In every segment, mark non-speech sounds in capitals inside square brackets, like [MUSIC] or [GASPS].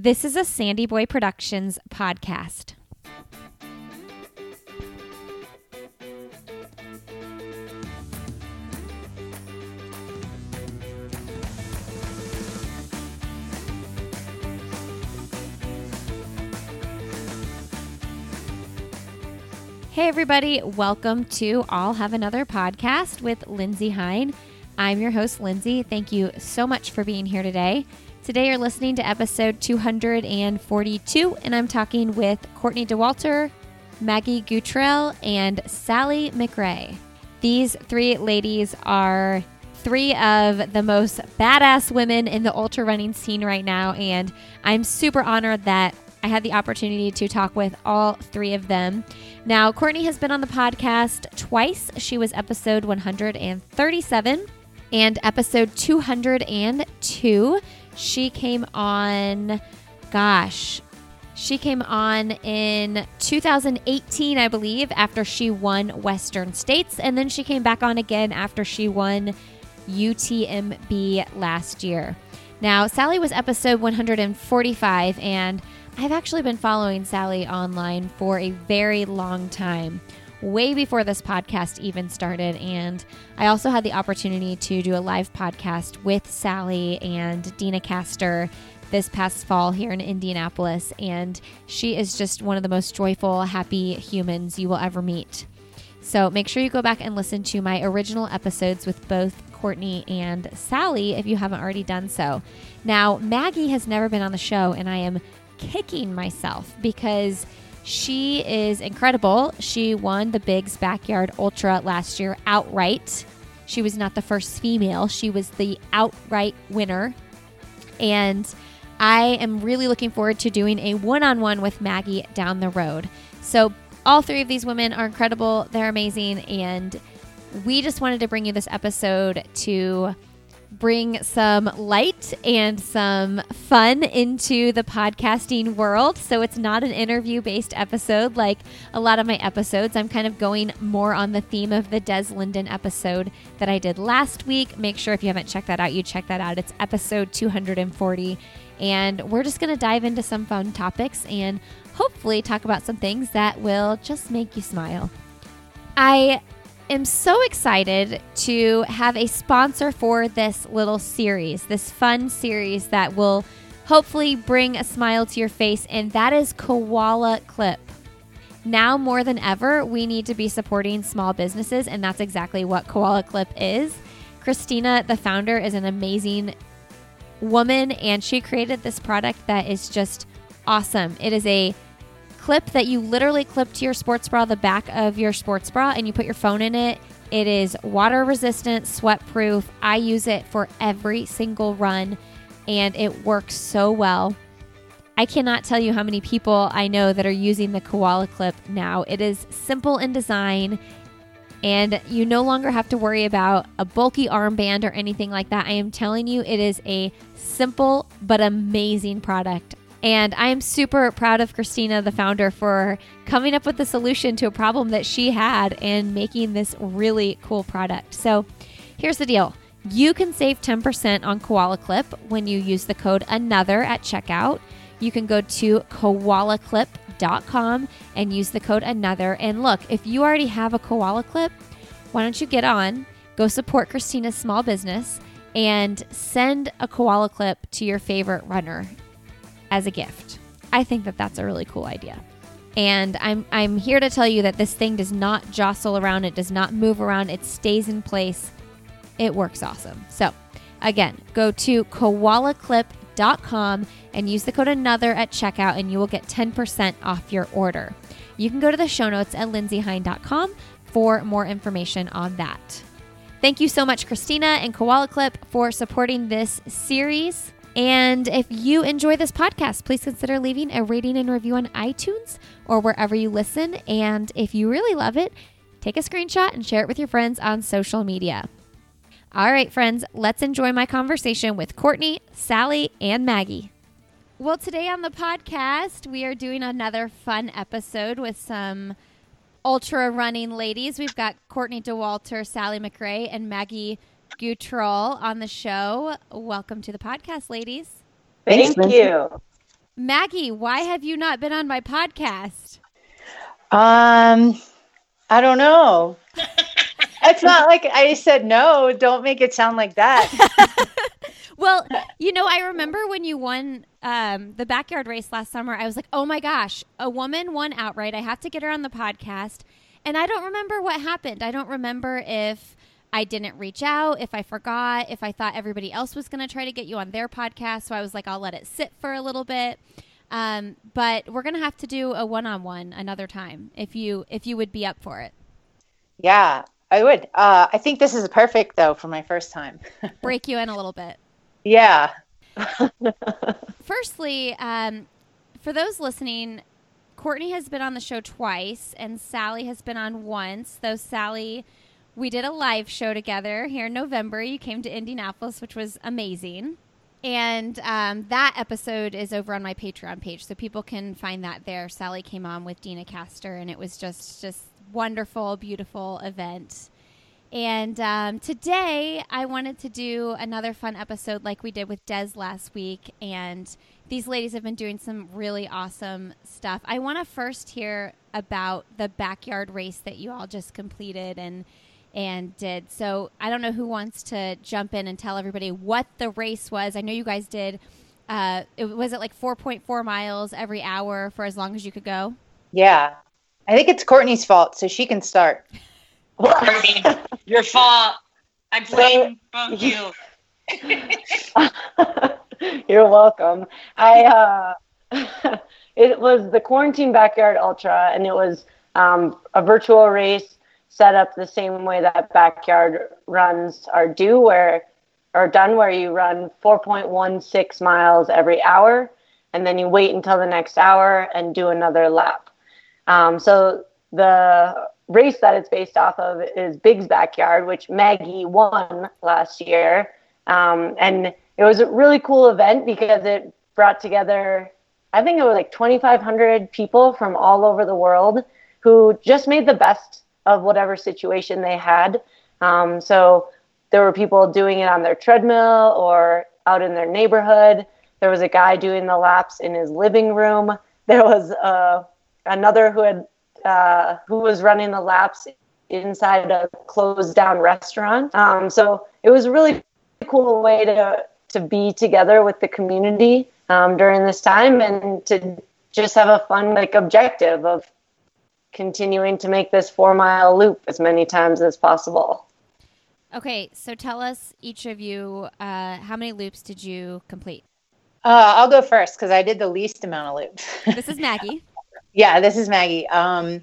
This is a Sandy Boy Productions podcast. Hey, everybody, welcome to I'll Have Another podcast with Lindsey Hein. I'm your host, Lindsey. Thank you so much for being here today. Today, you're listening to episode 242, and I'm talking with Courtney Dauwalter, Maggie Guterl, and Sally McRae. These three ladies are three of the most badass women in the ultra running scene right now, and I'm super honored that I had the opportunity to talk with all three of them. Now, Courtney has been on the podcast twice. She was episode 137 and episode 202. She came on, gosh, she came on in 2018, I believe, after she won Western States. And then she came back on again after she won UTMB last year. Now, Sally was episode 145, and I've actually been following Sally online for a very long time, way before this podcast even started. And I also had the opportunity to do a live podcast with Sally and Deena Kastor this past fall here in Indianapolis. And she is just one of the most joyful, happy humans you will ever meet. So make sure you go back and listen to my original episodes with both Courtney and Sally if you haven't already done so. Now, Maggie has never been on the show, and I am kicking myself because she is incredible. She won the Big's Backyard Ultra last year outright. She was not the first female, she was the outright winner. And I am really looking forward to doing a one on one with Maggie down the road. So, all three of these women are incredible. They're amazing. And we just wanted to bring you this episode to bring some light and some fun into the podcasting world. So it's not an interview based episode like a lot of my episodes. I'm kind of going more on the theme of the Des Linden episode that I did last week. Make sure if you haven't checked that out, you check that out. It's episode 240. And we're just going to dive into some fun topics and hopefully talk about some things that will just make you smile. I am so excited to have a sponsor for this little series, this fun series that will hopefully bring a smile to your face, and that is Koala Clip. Now more than ever, we need to be supporting small businesses, and that's exactly what Koala Clip is. Christina, the founder, is an amazing woman, and she created this product that is just awesome. It is a clip that you literally clip to your sports bra, the back of your sports bra, and you put your phone in it. It is water resistant, sweat proof. I use it for every single run, and it works so well. I cannot tell you how many people I know that are using the koala clip now. It is simple in design, and you no longer have to worry about a bulky armband or anything like that. I am telling you, it is a simple but amazing product. And I am super proud of Christina, the founder, for coming up with the solution to a problem that she had and making this really cool product. So here's the deal you can save 10% on Koala Clip when you use the code ANOTHER at checkout. You can go to koalaclip.com and use the code ANOTHER. And look, if you already have a Koala Clip, why don't you get on, go support Christina's small business, and send a Koala Clip to your favorite runner as a gift. I think that that's a really cool idea. And I'm I'm here to tell you that this thing does not jostle around, it does not move around, it stays in place. It works awesome. So, again, go to koalaclip.com and use the code another at checkout and you will get 10% off your order. You can go to the show notes at lindseyhein.com for more information on that. Thank you so much, Christina and Koala Clip, for supporting this series. And if you enjoy this podcast, please consider leaving a rating and review on iTunes or wherever you listen. And if you really love it, take a screenshot and share it with your friends on social media. All right, friends, let's enjoy my conversation with Courtney, Sally, and Maggie. Well, today on the podcast, we are doing another fun episode with some ultra running ladies. We've got Courtney Dauwalter, Sally McRae, and Maggie Guterl on the show. Welcome to the podcast, ladies. Thank Thanks, you. Maggie, why have you not been on my podcast? Um, I don't know. it's not like I said no. Don't make it sound like that. [LAUGHS] well, you know, I remember when you won um, the backyard race last summer. I was like, oh my gosh, a woman won outright. I have to get her on the podcast. And I don't remember what happened. I don't remember if I didn't reach out, if I forgot, if I thought everybody else was going to try to get you on their podcast. So I was like, I'll let it sit for a little bit. Um, but we're gonna have to do a one-on-one another time if you if you would be up for it. Yeah, I would. Uh, I think this is perfect though for my first time. [LAUGHS] Break you in a little bit. Yeah. [LAUGHS] Firstly, um, for those listening, Courtney has been on the show twice, and Sally has been on once. Though Sally, we did a live show together here in November. You came to Indianapolis, which was amazing. And um, that episode is over on my Patreon page, so people can find that there. Sally came on with Deena Kastor, and it was just just wonderful, beautiful event. And um, today, I wanted to do another fun episode like we did with Des last week. And these ladies have been doing some really awesome stuff. I want to first hear about the backyard race that you all just completed and and did. So I don't know who wants to jump in and tell everybody what the race was. I know you guys did. Uh, it was it like 4.4 miles every hour for as long as you could go. Yeah, I think it's Courtney's fault, so she can start. [LAUGHS] Courtney, your fault. I blame both you. [LAUGHS] You're welcome. I uh, [LAUGHS] it was the quarantine backyard ultra, and it was um, a virtual race set up the same way that backyard runs are due where are done where you run 4.16 miles every hour and then you wait until the next hour and do another lap. Um, so the race that it's based off of is big's backyard which maggie won last year. Um, and it was a really cool event because it brought together i think it was like 2500 people from all over the world who just made the best of whatever situation they had. Um, so there were people doing it on their treadmill or out in their neighborhood. There was a guy doing the laps in his living room. [LAUGHS] There was uh, another who had uh, who was running the laps inside a closed down restaurant. Um, so it was a really cool way to to be together with the community um, during this time and to just have a fun like objective of continuing to make this four mile loop as many times as possible. Okay, so tell us each of you uh, how many loops did you complete? Uh, I'll go first because I did the least amount of loops. [LAUGHS] this is Maggie. yeah, this is Maggie. Um,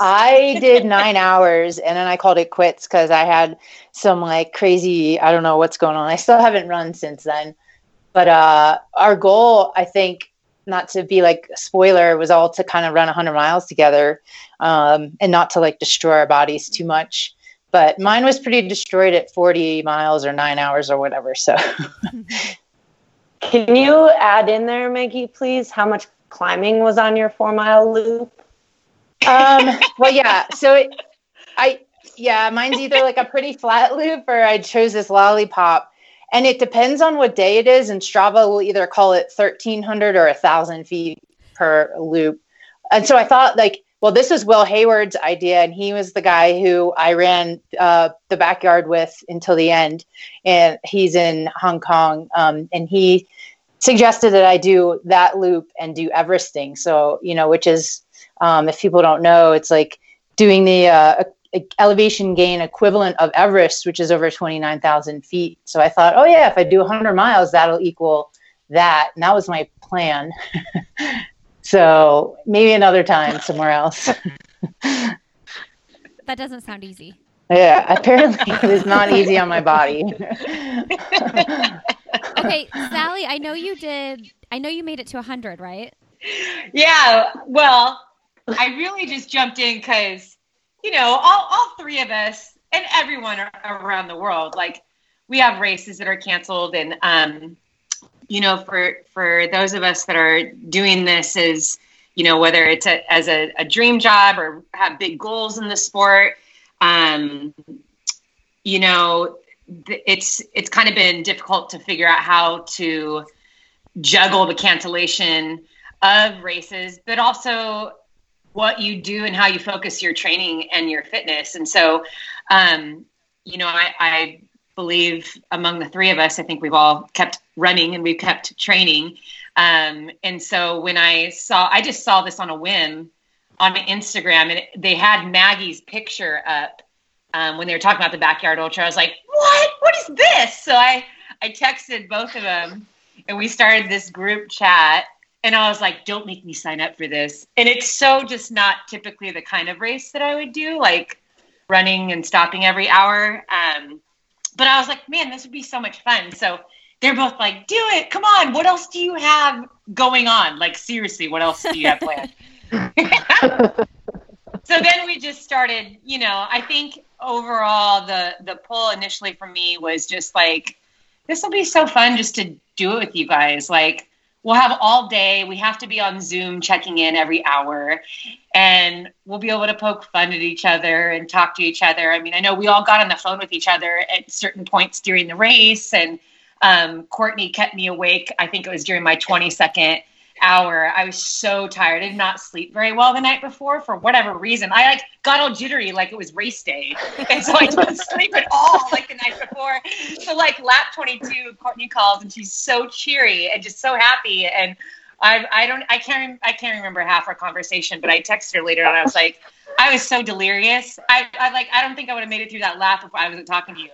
I did nine hours and then I called it quits because I had some like crazy, I don't know what's going on. I still haven't run since then. But uh, our goal, I think, not to be like a spoiler, was all to kind of run 100 miles together um, and not to like destroy our bodies too much. But mine was pretty destroyed at 40 miles or nine hours or whatever. So, [LAUGHS] can you add in there, Maggie, please, how much climbing was on your four mile loop? Um, well, yeah. [LAUGHS] So, it, I, yeah, mine's either like a pretty flat loop or I chose this lollipop and it depends on what day it is and strava will either call it 1300 or 1000 feet per loop. And so i thought like well this is will hayward's idea and he was the guy who i ran uh, the backyard with until the end and he's in hong kong um, and he suggested that i do that loop and do everesting. So you know which is um, if people don't know it's like doing the uh, elevation gain equivalent of Everest, which is over 29,000 feet. So I thought, oh, yeah, if I do 100 miles, that'll equal that. And that was my plan. [LAUGHS] so maybe another time somewhere else. [LAUGHS] that doesn't sound easy. Yeah, apparently it is not easy on my body. [LAUGHS] okay, Sally, I know you did, I know you made it to 100, right? Yeah, well, I really just jumped in because you know, all, all three of us and everyone around the world, like we have races that are canceled. And, um, you know, for, for those of us that are doing this is, you know, whether it's a, as a, a dream job or have big goals in the sport, um, you know, it's, it's kind of been difficult to figure out how to juggle the cancellation of races, but also what you do and how you focus your training and your fitness. And so, um, you know, I, I believe among the three of us, I think we've all kept running and we've kept training. Um, and so when I saw, I just saw this on a whim on Instagram, and they had Maggie's picture up um, when they were talking about the backyard ultra. I was like, "What? What is this?" So I I texted both of them, and we started this group chat. And I was like, "Don't make me sign up for this." And it's so just not typically the kind of race that I would do, like running and stopping every hour. Um, but I was like, "Man, this would be so much fun." So they're both like, "Do it! Come on! What else do you have going on? Like seriously, what else do you have planned?" [LAUGHS] so then we just started. You know, I think overall the the pull initially for me was just like, this will be so fun just to do it with you guys. Like we'll have all day. We have to be on Zoom checking in every hour, and we'll be able to poke fun at each other and talk to each other. I mean, I know we all got on the phone with each other at certain points during the race and um, Courtney kept me awake. I think it was during my 22nd hour. I was so tired. I did not sleep very well the night before for whatever reason. I like got all jittery like it was race day. And so I didn't [LAUGHS] sleep at all like the night before. So like lap 22, Courtney calls and she's so cheery and just so happy. And I, I don't, I can't, I can't remember half our conversation, but I texted her later on. I was like, I was so delirious. I, I like, I don't think I would have made it through that lap if I wasn't talking to you.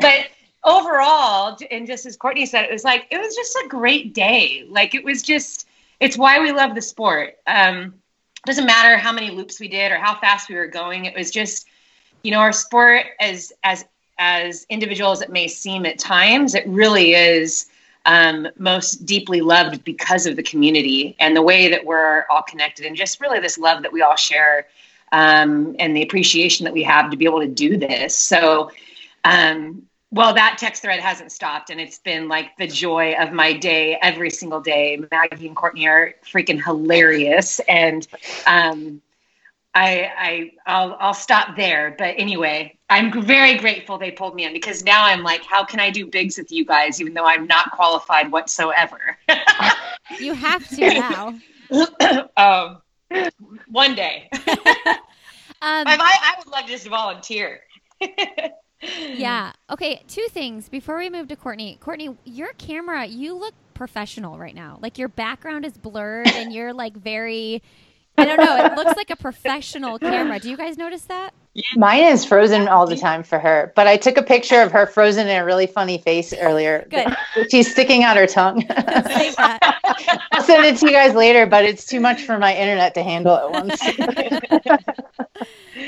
But overall, and just as Courtney said, it was like it was just a great day. Like it was just, it's why we love the sport. Um, doesn't matter how many loops we did or how fast we were going. It was just, you know, our sport as as as individual as it may seem at times, it really is um, most deeply loved because of the community and the way that we're all connected, and just really this love that we all share um, and the appreciation that we have to be able to do this. So, um, well, that text thread hasn't stopped, and it's been like the joy of my day every single day. Maggie and Courtney are freaking hilarious, and um, I, I, I'll, I'll stop there. But anyway, I'm very grateful they pulled me in because now I'm like, how can I do bigs with you guys, even though I'm not qualified whatsoever? [LAUGHS] you have to now. [LAUGHS] um, one day. [LAUGHS] um, I, I would love just to just volunteer yeah. [LAUGHS] Okay. Two things before we move to Courtney. Courtney, your camera, you look professional right now. Like your background is blurred and you're like very. I don't know. It looks like a professional [LAUGHS] camera. Do you guys notice that? Mine is frozen all the time for her, but I took a picture of her frozen in a really funny face earlier. Good. [LAUGHS] She's sticking out her tongue. [LAUGHS] [LAUGHS] I'll send it to you guys later, but it's too much for my internet to handle at once.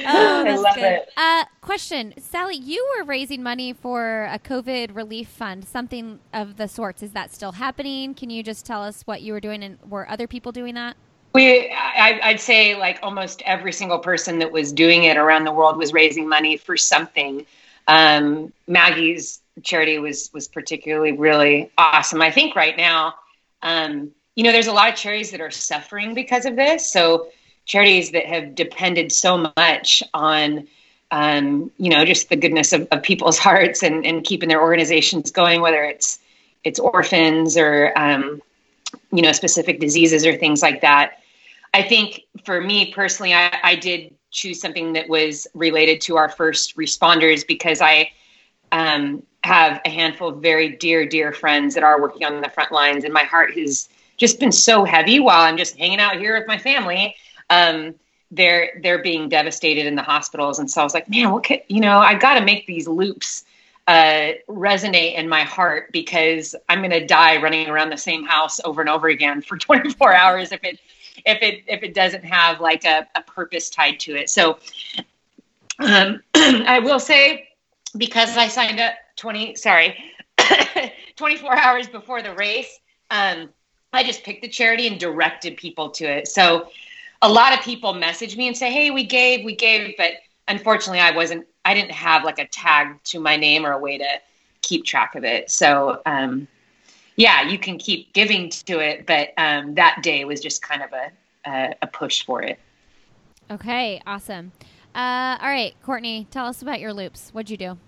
oh, I love good. it. Uh, question, Sally, you were raising money for a COVID relief fund, something of the sorts. Is that still happening? Can you just tell us what you were doing, and were other people doing that? We, I, would say, like almost every single person that was doing it around the world was raising money for something. Um, Maggie's charity was was particularly really awesome. I think right now, um, you know, there's a lot of charities that are suffering because of this. So charities that have depended so much on um, you know just the goodness of, of people's [LAUGHS] hearts and, and, keeping their organizations going whether it's it's orphans or um, you know specific diseases or things like that i think for me personally I, I, did choose something that was related to our first responders because i um, have a handful of very dear dear friends that are working on the front lines and my heart has just been so heavy while i'm just hanging out here with my family um, they're they're being devastated in the hospitals. And so I was like, man, what could you know? I got to make these loops uh, resonate in my heart because I'm going to die running around the same house over and over again for [LAUGHS] 24 hours if it if it if it doesn't have like a, a purpose tied to it. So um, [CLEARS THROAT] I will say because I signed up 20 sorry [COUGHS] 24 hours before the race. Um, I just picked the charity and directed people to it. So a lot of people message me and say, "Hey, we gave, we gave," but unfortunately, I wasn't. I didn't have like a tag to my name or a way to keep track of it. So, um, yeah, you can keep giving to it, but um, that day was just kind of a a, a push for it. Okay, awesome. Uh, all right, Courtney, tell us about your loops. What'd you do?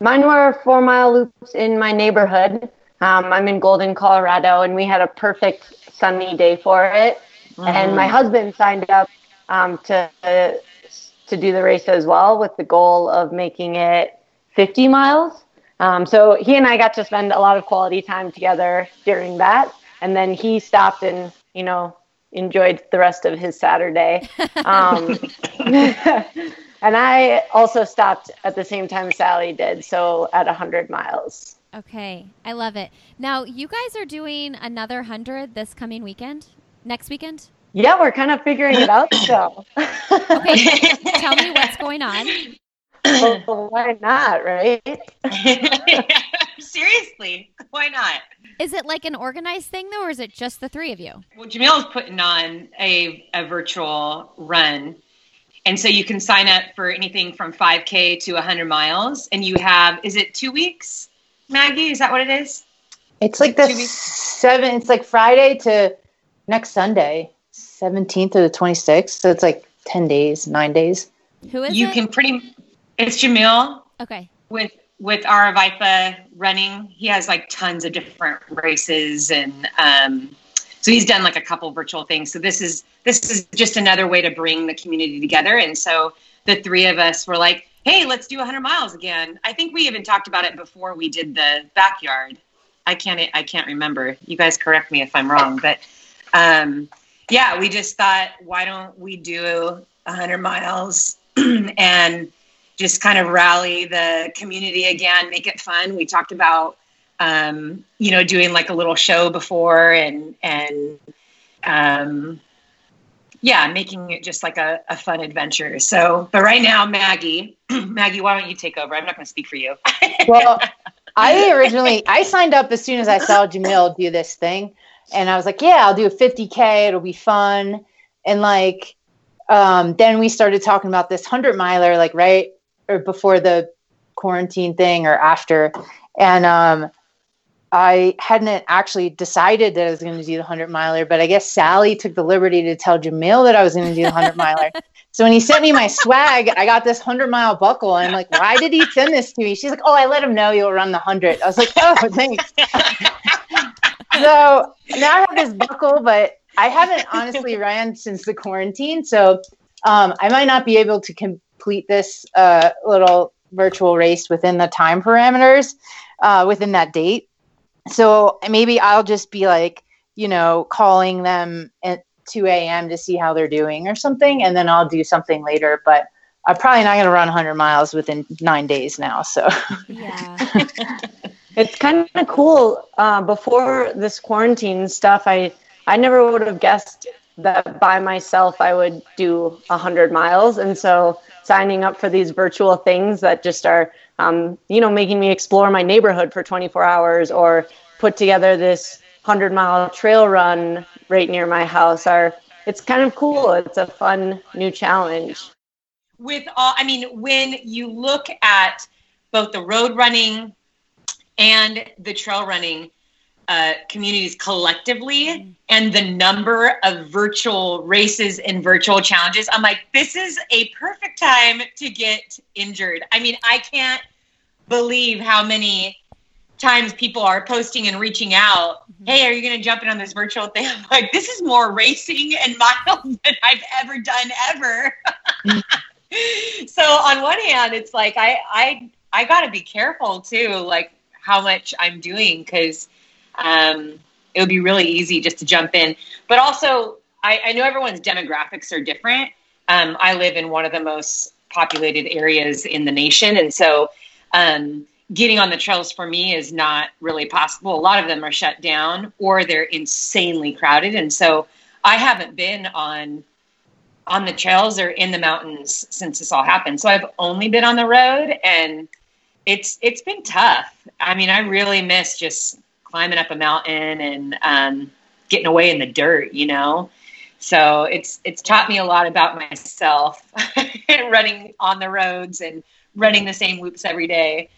Mine were four mile loops in my neighborhood. Um, I'm in Golden, Colorado, and we had a perfect sunny day for it. Mm-hmm. And my husband signed up um, to to do the race as well, with the goal of making it 50 miles. Um, so he and I got to spend a lot of quality time together during that, and then he stopped and you know enjoyed the rest of his Saturday. [LAUGHS] Um, [LAUGHS] and I also stopped at the same time Sally did, so at 100 miles. Okay, I love it. Now, you guys are doing another 100 this coming weekend? Next weekend? Yeah, we're kind of figuring it out So, okay, [LAUGHS] tell me what's going on. Well, why not, right? [LAUGHS] Seriously, why not? Is it like an organized thing though, or is it just the three of you? Well, Jamil is putting on a, a virtual run. And so you can sign up for anything from 5K to 100 miles. And you have, is it two weeks, Maggie? Is that what it is? It's like the seven, it's like Friday to next Sunday, 17th or the 26th. So it's like 10 days, nine days. Who is you it? can pretty, it's Jamil. Okay. With with Aravaipa running, he has like tons of different races, and um, so he's done like a couple virtual things. So this is this is just another way to bring the community together. And so the three of us were like, "Hey, let's do 100 miles again." I think we even talked about it before we did the backyard. I can't I can't remember. You guys correct me if I'm wrong, but um, yeah, we just thought, why don't we do 100 miles [CLEARS THROAT] and just kind of rally the community again, make it fun. We talked about, um, you know, doing like a little show before and, and, um, yeah, making it just like a, a fun adventure. So, but right now, Maggie, [CLEARS THROAT] Maggie, why don't you take over? I'm not going to speak for you. [LAUGHS] well, I originally I signed up as soon as I saw Jamil do this thing, and I was like, yeah, I'll do a 50k. It'll be fun. And like, um, then we started talking about this hundred miler, like right or before the quarantine thing or after. And um, I hadn't actually decided that I was going to do the 100 miler, but I guess Sally took the liberty to tell Jamil that I was going to do the 100 miler. [LAUGHS] so when he sent me my swag, I got this 100 mile buckle. And I'm like, why did he send this to me? She's like, oh, I let him know you'll run the 100. I was like, oh, [LAUGHS] thanks. so now I have this buckle, but I haven't honestly ran since the quarantine. So um, I might not be able to com- complete this uh, little virtual race within the time parameters uh, within that date. So maybe I'll just be like, you know, calling them at 2 a.m. to see how they're doing or something, and then I'll do something later. But I'm probably not going to run 100 miles within nine days now. So yeah. [LAUGHS] it's kind of cool. Uh, before this quarantine stuff, I I never would have guessed that by myself I would do 100 miles, and so signing up for these virtual things that just are, um, you know, making me explore my neighborhood for 24 hours or put together this 100 mile trail run right near my house are, it's kind of cool. It's a fun new challenge. With all, I mean, when you look at both the road running and the trail running, uh, communities collectively and the number of virtual races and virtual challenges. I'm like, this is a perfect time to get injured. I mean, I can't believe how many times people are posting and reaching out. Mm-hmm. Hey, are you going to jump in on this virtual thing? I'm like, this is more racing and miles [LAUGHS] than I've ever done ever. [LAUGHS] so on one hand, it's like I I I got to be careful too, like how much I'm doing because um, it would be really easy just to jump in. But also, I, I know everyone's demographics are different. Um, I live in one of the most populated areas in the nation, and so um, getting on the trails for me is not really possible. A lot of them are shut down or they're insanely crowded, and so I haven't been on on the trails or in the mountains since this all happened. So I've only been on the road, and it's it's been tough. I mean, I really miss just climbing up a mountain and um, getting away in the dirt, you know. So it's it's taught me a lot about myself, [LAUGHS] running on the roads and running the same loops every day.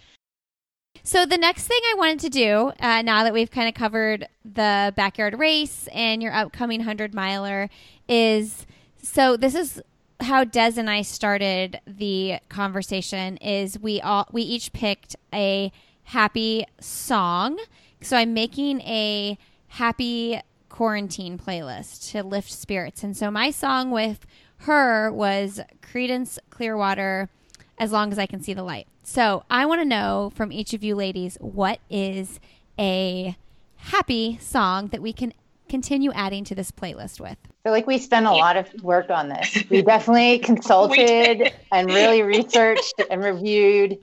So the next thing I wanted to do, uh, now that we've kind of covered the backyard race and your upcoming hundred miler, is so this is how Des and I started the conversation. Is we all we each picked a happy song So I'm making a happy quarantine playlist to lift spirits. And so my song with her was Creedence Clearwater, As Long as I Can See the Light. So I want to know from each of you ladies what is a happy song that we can continue adding to this playlist with? I feel like we spent a lot of work on this. We [LAUGHS] definitely consulted and really researched and reviewed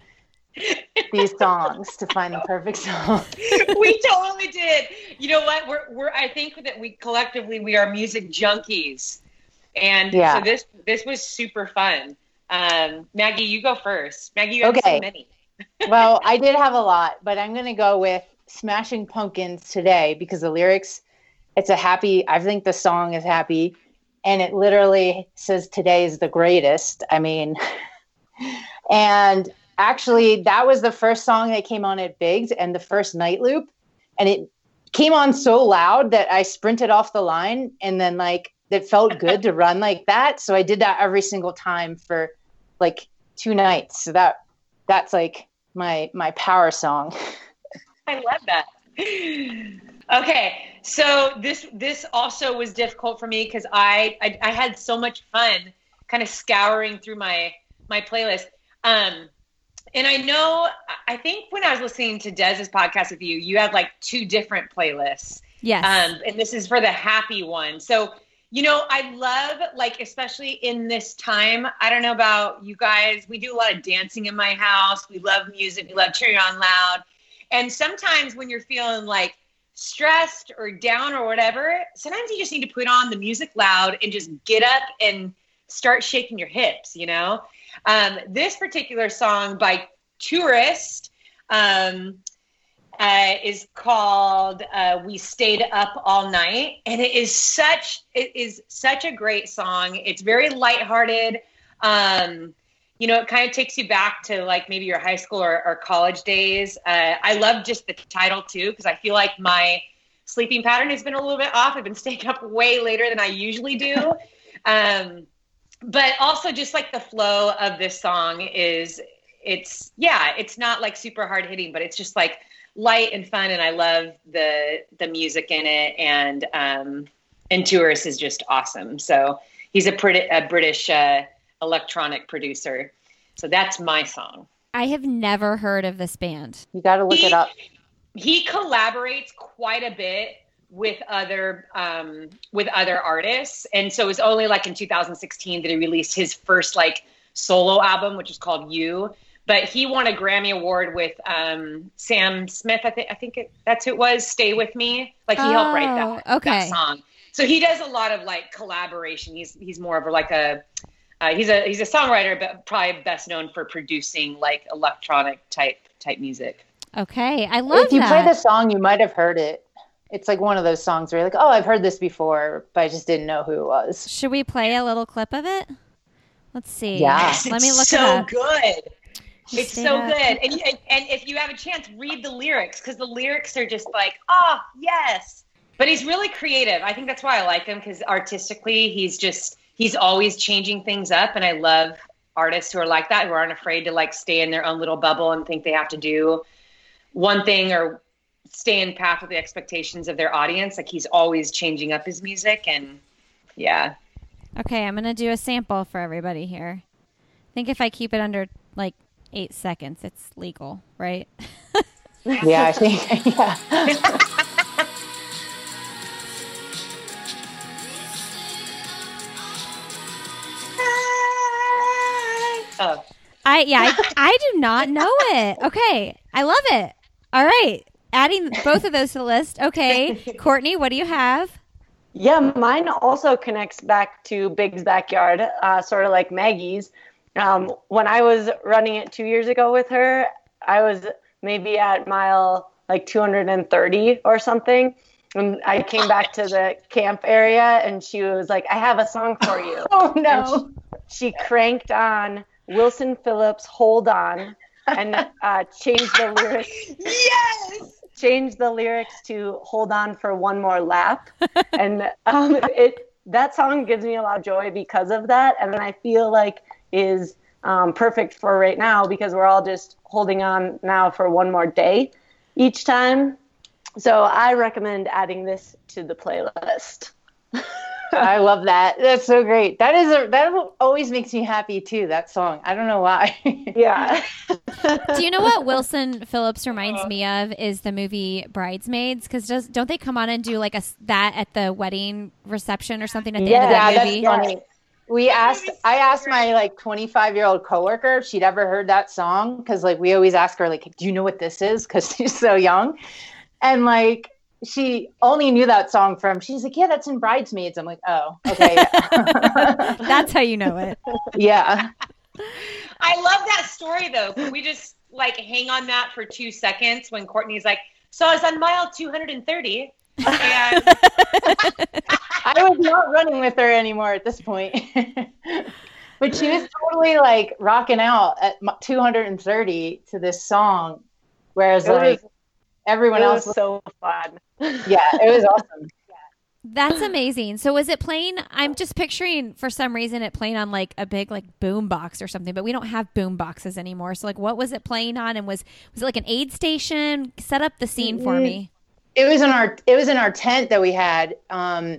these songs to find the perfect song. [LAUGHS] we totally did. You know what? We're we're I think that we collectively we are music junkies. And yeah. so this this was super fun. Um, Maggie, you go first. Maggie, you have okay. so many. [LAUGHS] well, I did have a lot, but I'm gonna go with Smashing Pumpkins today because the lyrics it's a happy I think the song is happy and it literally says today is the greatest. I mean [LAUGHS] and actually that was the first song that came on at Big's and the first night loop. And it came on so loud that I sprinted off the line and then like it felt good to run like that. So I did that every single time for like two nights. So that that's like my my power song. [LAUGHS] I love that. Okay. So this this also was difficult for me because I, I I had so much fun kind of scouring through my my playlist. Um and I know, I think when I was listening to Des's podcast with you, you have like two different playlists. Yes. Um, and this is for the happy one. So, you know, I love, like, especially in this time, I don't know about you guys, we do a lot of dancing in my house. We love music, we love cheering on loud. And sometimes when you're feeling like stressed or down or whatever, sometimes you just need to put on the music loud and just get up and start shaking your hips, you know? Um, this particular song by Tourist um, uh, is called uh, "We Stayed Up All Night," and it is such it is such a great song. It's very lighthearted. Um, you know, it kind of takes you back to like maybe your high school or, or college days. Uh, I love just the title too because I feel like my sleeping pattern has been a little bit off. I've been staying up way later than I usually do. [LAUGHS] Um, but also just like the flow of this song is it's yeah it's not like super hard hitting but it's just like light and fun and i love the the music in it and um and tourist is just awesome. So he's a, Brit- a british uh, electronic producer. So that's my song. I have never heard of this band. You got to look he, it up. He collaborates quite a bit with other um, with other artists, and so it was only like in 2016 that he released his first like solo album, which is called You. But he won a Grammy award with um, Sam Smith. I think I think it, that's who it was. Stay with me. Like he oh, helped write that, oh, okay. that song. So he does a lot of like collaboration. He's he's more of a, like a uh, he's a he's a songwriter, but probably best known for producing like electronic type type music. Okay, I love. If you that. play the song, you might have heard it it's like one of those songs where you're like, oh, I've heard this before, but I just didn't know who it was. Should we play a little clip of it? Let's see. Yeah, let me look. So it good. It's so good, and, and and if you have a chance, read the lyrics because the lyrics are just like, oh yes. But he's really creative. I think that's why I like him because artistically, he's just he's always changing things up, and I love artists who are like that who aren't afraid to like stay in their own little bubble and think they have to do one thing or stay in path with the expectations of their audience. Like he's always changing up his music and yeah. Okay, I'm gonna do a sample for everybody here. I think if I keep it under like eight seconds, it's legal, right? [LAUGHS] yeah, I think [LAUGHS] yeah. [LAUGHS] oh. I yeah, I, I do not know it. Okay, I love it. All right, adding both of those to the list. Okay, [LAUGHS] Courtney, what do you have? Yeah, mine also connects back to Big's backyard, uh, sort of like Maggie's. Um, when I was running it two years ago with her, I was maybe at mile like 230 or something. And I came back to the camp area and she was like, I have a song for you. [LAUGHS] oh, no. She, she, cranked on Wilson Phillips' Hold On and uh, changed the lyrics. [LAUGHS] yes! Changed the lyrics to "Hold On for One More Lap," and um, it that song gives me a lot of joy because of that, and then I feel like is um, perfect for right now because we're all just holding on now for one more day each time. so I recommend adding this to the playlist. [LAUGHS] I love that. That's so great. That is a that always makes me happy too. That song. I don't know why. [LAUGHS] yeah. [LAUGHS] Do you know what Wilson Phillips reminds me of is the movie Bridesmaids? Because does don't they come on and do like a that at the wedding reception or something at the Yeah, end of that yeah, movie? that's funny. We asked. I asked my like 25 year old coworker if she'd ever heard that song because like we always ask her like, "Do you know what this is?" Because she's so young, and like she only knew that song from. She's like, "Yeah, that's in Bridesmaids." I'm like, "Oh, okay, yeah." [LAUGHS] That's how you know it. [LAUGHS] yeah." I love that story though. Can we just like hang on that for two seconds when Courtney's like, so I was on mile 230 and [LAUGHS] I was not running with her anymore at this point. but she was totally like rocking out at 230 to this song, whereas It was, like everyone it else, was so fun. yeah, it was [LAUGHS] awesome. That's amazing. So was it playing? I'm just picturing for some reason it playing on like a big like boom box or something, but we don't have boom boxes anymore. So like what was it playing on and was was it like an aid station? Set up the scene for me. It was in our it was in our tent that we had. Um,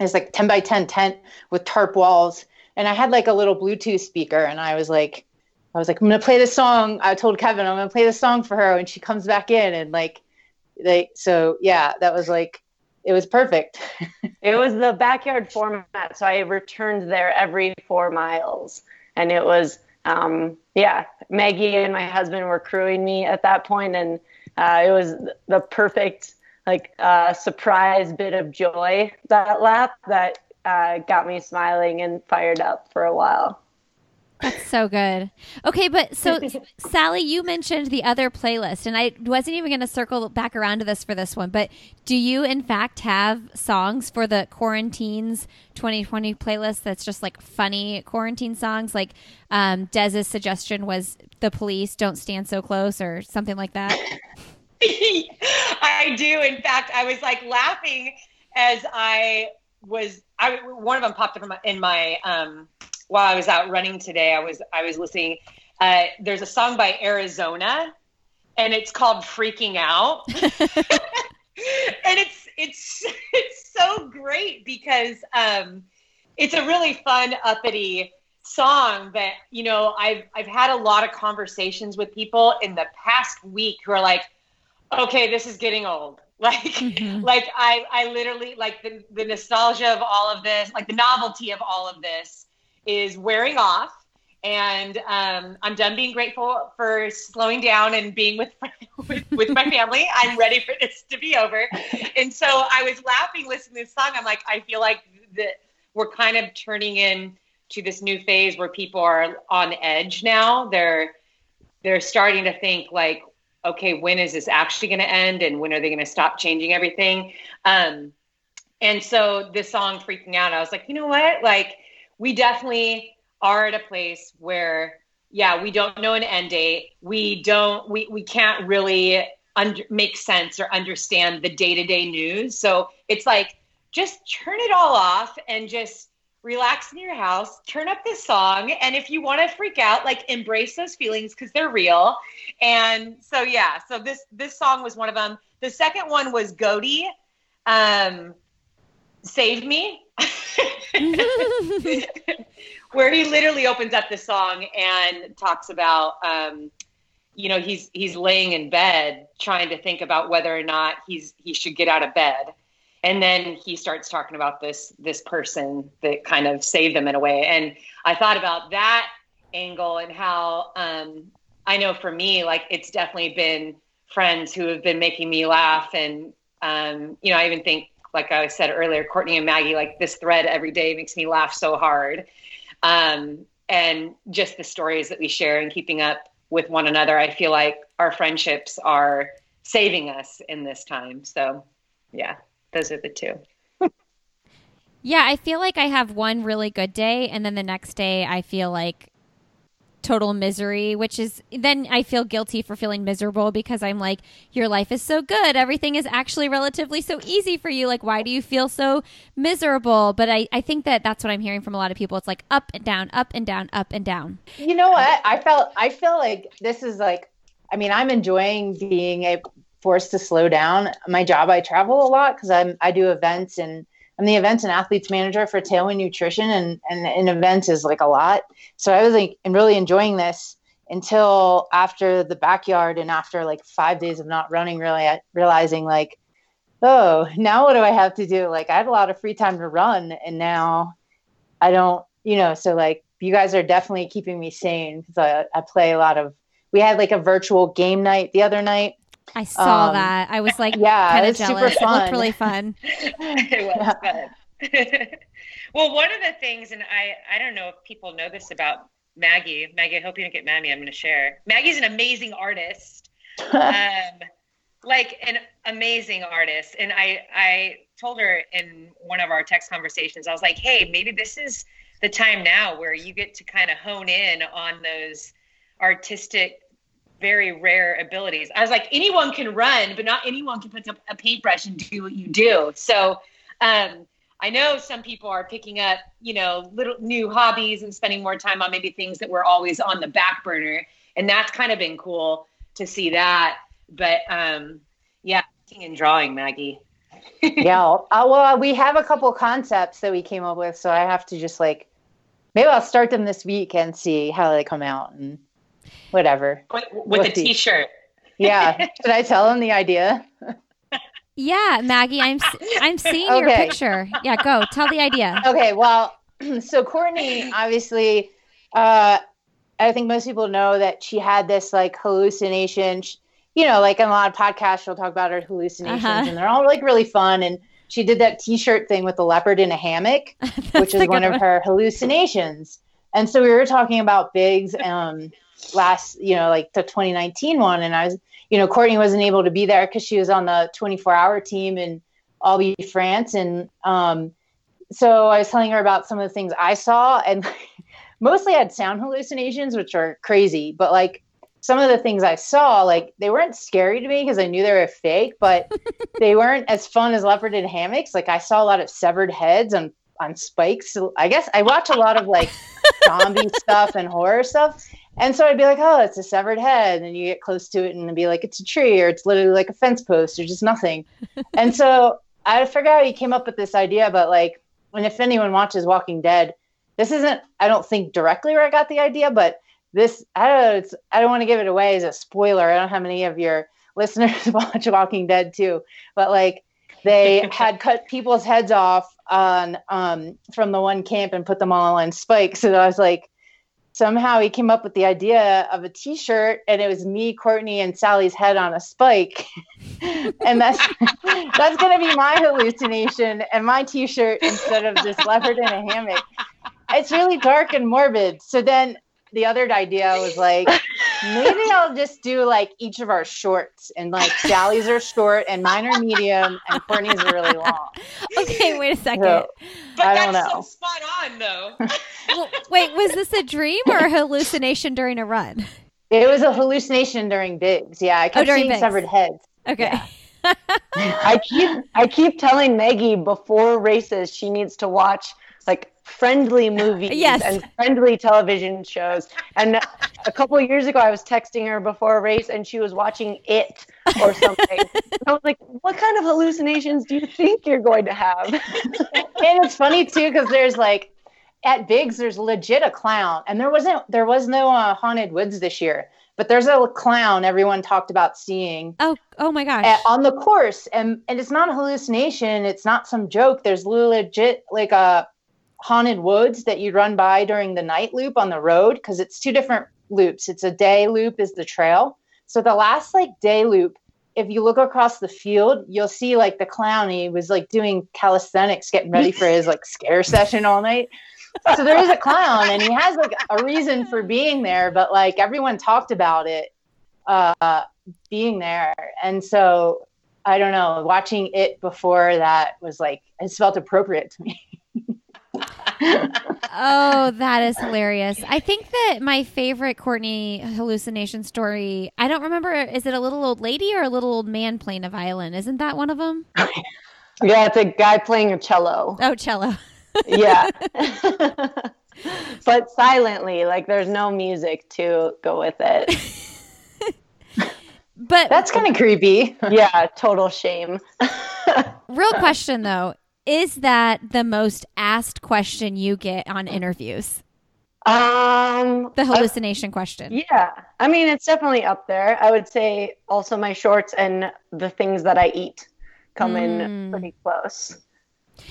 it's like 10 by 10 tent with tarp walls, and I had like a little Bluetooth speaker, and I was like. I was like, I'm gonna play this song. I told Kevin I'm gonna play this song for her, and she comes back in, and like, they. So yeah, that was like, it was perfect. [LAUGHS] It was the backyard format, so I returned there every four miles, and it was um, yeah. Maggie and my husband were crewing me at that point, and uh, it was the perfect like uh, surprise bit of joy that lap that uh, got me smiling and fired up for a while. That's so good. Okay, but so [LAUGHS] Sally, you mentioned the other playlist, and I wasn't even going to circle back around to this for this one. But do you, in fact, have songs for the Quarantines 2020 playlist that's just like funny quarantine songs? Like um, Des's suggestion was "The Police Don't Stand So Close" or something like that. [LAUGHS] I do. In fact, I was like laughing as I was. I one of them popped up in my, in my um, while I was out running today. I was I was listening. Uh, there's a song by Arizona, and it's called "Freaking Out," [LAUGHS] [LAUGHS] and it's it's it's so great because um, it's a really fun uppity song that you know I've I've had a lot of conversations with people in the past week who are like okay, this is getting old. [LAUGHS] Like, Mhm. like I, I literally like the, the nostalgia of all of this, like the novelty of all of this is wearing off. And um, I'm done being grateful for slowing down and being with, [LAUGHS] with with my family. I'm ready for this to be over. And so I was laughing listening to this song. I'm like, I feel like that we're kind of turning in to this new phase where people are on edge now. They're they're starting to think like, okay, when is this actually going to end, and when are they going to stop changing everything? Um, and so this song, "Freaking Out," I was like, you know what? Like, we definitely are at a place where, yeah, we don't know an end date. We don't. We we can't really under, make sense or understand the day to day news. So it's like just turn it all off and just relax in your house, turn up this song, and if you want to freak out, like embrace those feelings because they're real. And so yeah, so this this song was one of them. The second one was Goaty, um, Save Me. [LAUGHS] Where he literally opens up the song and talks about um, you know, he's he's laying in bed trying to think about whether or not he's he should get out of bed and then he starts talking about this this person that kind of saved him in a way and i thought about that angle and how um, i know for me like it's definitely been friends who have been making me laugh and um, you know i even think like i said earlier courtney and maggie like this thread every day makes me laugh so hard um, and just the stories that we share and keeping up with one another i feel like our friendships are saving us in this time so yeah those are the two. [LAUGHS] Yeah, I feel like I have one really good day, and then the next day I feel like total misery, which is then I feel guilty for feeling miserable because I'm like, your life is so good. Everything is actually relatively so easy for you. Like, why do you feel so miserable? But I, I think that that's what I'm hearing from a lot of people. It's like up and down, up and down, up and down. You know what? I felt I feel like this is like I mean, I'm enjoying being a forced to slow down. My job, I travel a lot because I'm I do events and I'm the events and athletes manager for Tailwind Nutrition, and and an event is like a lot. So I was like, and really enjoying this until after the backyard and after like five days of not running, really realizing like, oh, now what do I have to do? Like I had a lot of free time to run, and now I don't, you know. So like, you guys are definitely keeping me sane because I, I play a lot of. We had like a virtual game night the other night I saw um, that. I was like, yeah, kind of jealous. Super fun. It looked really [LAUGHS] fun. it was fun. [LAUGHS] well, one of the things, and I, I don't know if people know this about Maggie. Maggie, I hope you don't get mad at me. I'm going to share. Maggie's an amazing artist. um, [LAUGHS] like an amazing artist. And I, I told her in one of our text conversations, I was like, hey, maybe this is the time now where you get to kind of hone in on those artistic very rare abilities. I was like, anyone can run, but not anyone can put up a paintbrush and do what you do. So um, I know some people are picking up, you know, little new hobbies and spending more time on maybe things that were always on the back burner. And that's kind of been cool to see that. But um, yeah, and drawing, Maggie. [LAUGHS] yeah. Uh, well, we have a couple concepts that we came up with. So I have to just like, maybe I'll start them this week and see how they come out. And whatever. With, with a t-shirt. yeah. [LAUGHS] Should I tell him the idea? yeah, Maggie, I'm I'm seeing okay. your picture. Yeah, go tell the idea. Okay. Well, [CLEARS THROAT] so Courtney, obviously, uh, I think most people know that she had this like hallucination. You know, like in a lot of podcasts, she'll talk about her hallucinations, uh-huh. and they're all like really fun. And she did that T-shirt thing with the leopard in a hammock, [LAUGHS] which is one of her hallucinations. And so we were talking about Big's. Um, last, you know, like the 2019 one. And I was, you know, Courtney wasn't able to be there because she was on the 24 hour team in Albi, France. And um, so I was telling her about some of the things I saw and [LAUGHS] mostly I had sound hallucinations, which are crazy, but like some of the things I saw, like they weren't scary to me because I knew they were fake, but [LAUGHS] they weren't as fun as leopard in hammocks. Like I saw a lot of severed heads on on spikes. So I guess I watch a lot of like [LAUGHS] zombie stuff and horror stuff. And so I'd be like, oh, it's a severed head. And you get close to it and it'd be like, it's a tree or it's literally like a fence post or just nothing. [LAUGHS] and so I forgot how he came up with this idea, but like, and if anyone watches Walking Dead, this isn't, I don't think directly where I got the idea, but this, I don't know, it's, I don't want to give it away as a spoiler. I don't know how many of your listeners [LAUGHS] watch Walking Dead too, but like, they [LAUGHS] had cut people's heads off on um, from the one camp and put them all on spikes. So I was like, somehow he came up with the idea of a t-shirt and it was me courtney and sally's head on a spike. [LAUGHS] And that's [LAUGHS] that's going to be my hallucination and my t-shirt instead of this leopard in a hammock. It's really dark and morbid. So then the other idea was like maybe I'll just do like each of our shorts and like Sally's are short and mine are medium and Courtney's are really long. [LAUGHS] Okay, wait a second. So, but I don't know. So spot on though. [LAUGHS] well, wait, was this a dream or a hallucination during a run? It was a hallucination during Big's. Yeah, I oh, kept oh, seeing Big's. severed heads. Okay. Yeah. [LAUGHS] I keep I keep telling Maggie before races she needs to watch like friendly [LAUGHS] movies yes. and friendly television shows. And a couple of years ago, I was texting her before a race, and she was watching It or something. I was like, "What kind of hallucinations do you think you're going to have?" [LAUGHS] and it's funny too because there's like at Big's, there's legit a clown, and there wasn't there was no uh, haunted woods this year. But there's a clown everyone talked about seeing. Oh, oh my gosh! At, on the course, and and it's not a hallucination. It's not some joke. There's legit like a haunted woods that you run by during the night loop on the road because it's two different loops. It's a day loop is the trail. So the last like day loop, if you look across the field, you'll see like the clown. He was like doing calisthenics, getting ready for his like scare session all night. So there is a clown, and he has like a reason for being there, but like everyone talked about it uh, being there, and so I don't know. Watching it before that was like it felt appropriate to me. Oh, that is hilarious. I think that my favorite Courtney hallucination story, I don't remember, is it a little old lady or a little old man playing a violin? Isn't that one of them? [LAUGHS] Yeah, it's a guy playing a cello. Oh, cello. [LAUGHS] yeah. [LAUGHS] but silently, like there's no music to go with it. But That's kind of creepy. yeah, total shame. real question though, is that the most asked question you get on interviews? Um, The hallucination question. yeah, I mean it's definitely up there. I would say also my shorts and the things that I eat come Mm. in pretty close.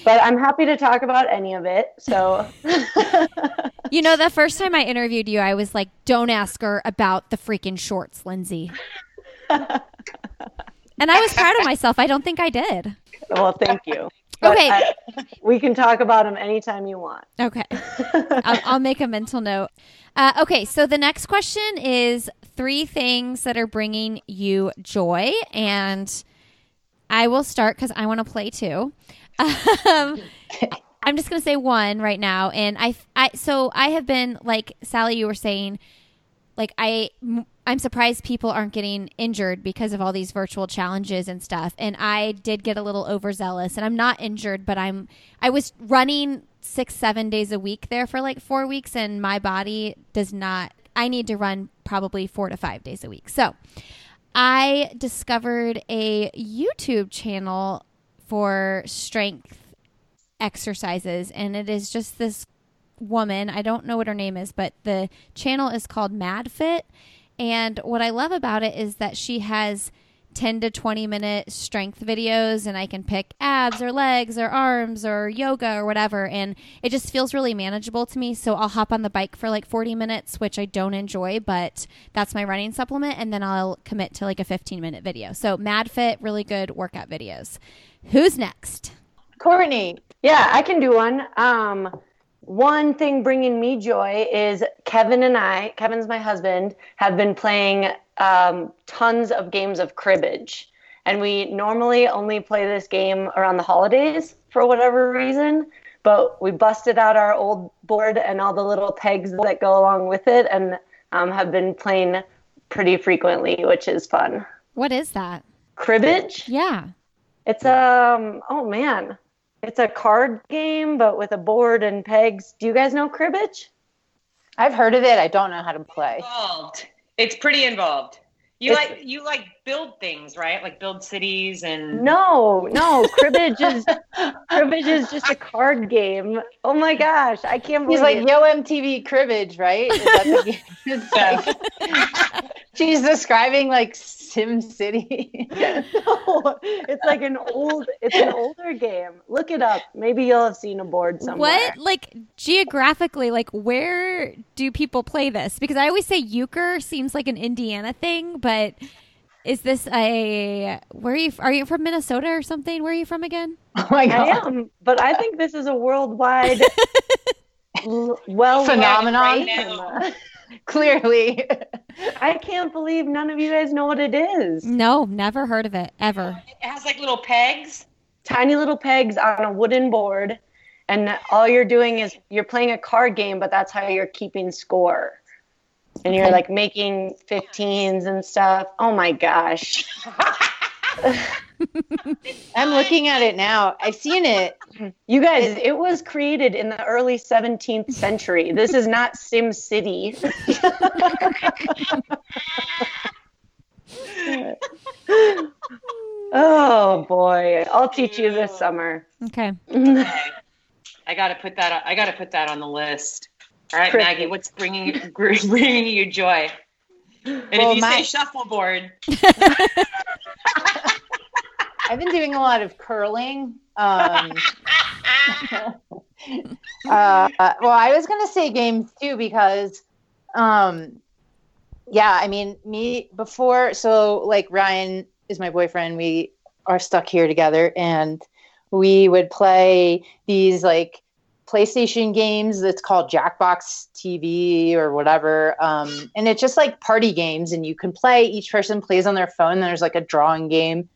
But I'm happy to talk about any of it. So [LAUGHS] You know, the first time I interviewed you, I was like, "Don't ask her about the freaking shorts, Lindsey." [LAUGHS] and I was proud of myself. I don't think I did. well, thank you. But Okay. I- we can talk about them anytime you want. Okay. [LAUGHS] I'll, I'll make a mental note. Uh, okay, so the next question is three things that are bringing you joy, and I will start because I want to play too. Um, [LAUGHS] I'm just gonna say one right now, and I, I, so I have been like Sally, you were saying, like I, I'm surprised people aren't getting injured because of all these virtual challenges and stuff. And I did get a little overzealous, and I'm not injured, but I'm, I was running six, seven days a week there for like four weeks, and my body does not. I need to run probably four to five days a week. So I discovered a YouTube channel for strength exercises, and it is just this woman. I don't know what her name is, but the channel is called MadFit. And what I love about it is that she has 10 to 20 minute strength videos, and I can pick abs or legs or arms or yoga or whatever. And it just feels really manageable to me. So I'll hop on the bike for like 40 minutes, which I don't enjoy, but that's my running supplement. And then I'll commit to like a 15 minute video. So MadFit, really good workout videos. Who's next? Courtney, Yeah, I can do one. Um, one thing bringing me joy is Kevin and I, Kevin's my husband, have been playing um, tons of games of cribbage. And we normally only play this game around the holidays for whatever reason. But we busted out our old board and all the little pegs that go along with it and um, have been playing pretty frequently, which is fun. What is that? Cribbage? Yeah. It's um oh man. It's a card game but with a board and pegs. Do you guys know cribbage? I've heard of it. I don't know how to play. Involved. It's pretty involved. You It's- like you like build things, right? Like build cities and No, no, cribbage is [LAUGHS] cribbage is just a card game. Oh my gosh, I can't believe He's like, it. Yo MTV Cribbage, right? Is that the [LAUGHS] game? [LAUGHS] It's like- she's describing like Sim City. [LAUGHS] [LAUGHS] No, it's like an old it's an older game. Look it up. Maybe you'll have seen a board somewhere. What, like geographically, like where do people play this? Because I always say euchre seems like an Indiana thing, but is this a where are you? Are you from Minnesota or something? Where are you from again? [LAUGHS] oh my god! I am, but I think this is a worldwide l- well Phenomenon. now. [LAUGHS] Clearly. I can't believe none of you guys know what it is. No, never heard of it ever. it has like little pegs. Tiny little pegs on a wooden board, and all you're doing is you're playing a card game, but that's how you're keeping score. And you're like making 15s and stuff. Oh my gosh. [LAUGHS] [LAUGHS] I'm looking at it now. I've seen it. You guys, it was created in the early 17th century. This is not Sim City. [LAUGHS] oh boy. I'll teach you this summer. Okay. Okay. I gotta put that. I gotta put that on the list. All right, Maggie, what's bringing you, [LAUGHS] bringing you joy? And Well, if you my- say shuffleboard, [LAUGHS] I've been doing a lot of curling. Um, [LAUGHS] uh, well, I was gonna say games too because, um, yeah, I mean, me before. So, like Ryan is my boyfriend. We are stuck here together, and we would play these like PlayStation games that's called Jackbox TV or whatever. Um, and it's just like party games, and you can play. Each person plays on their phone. And there's like a drawing game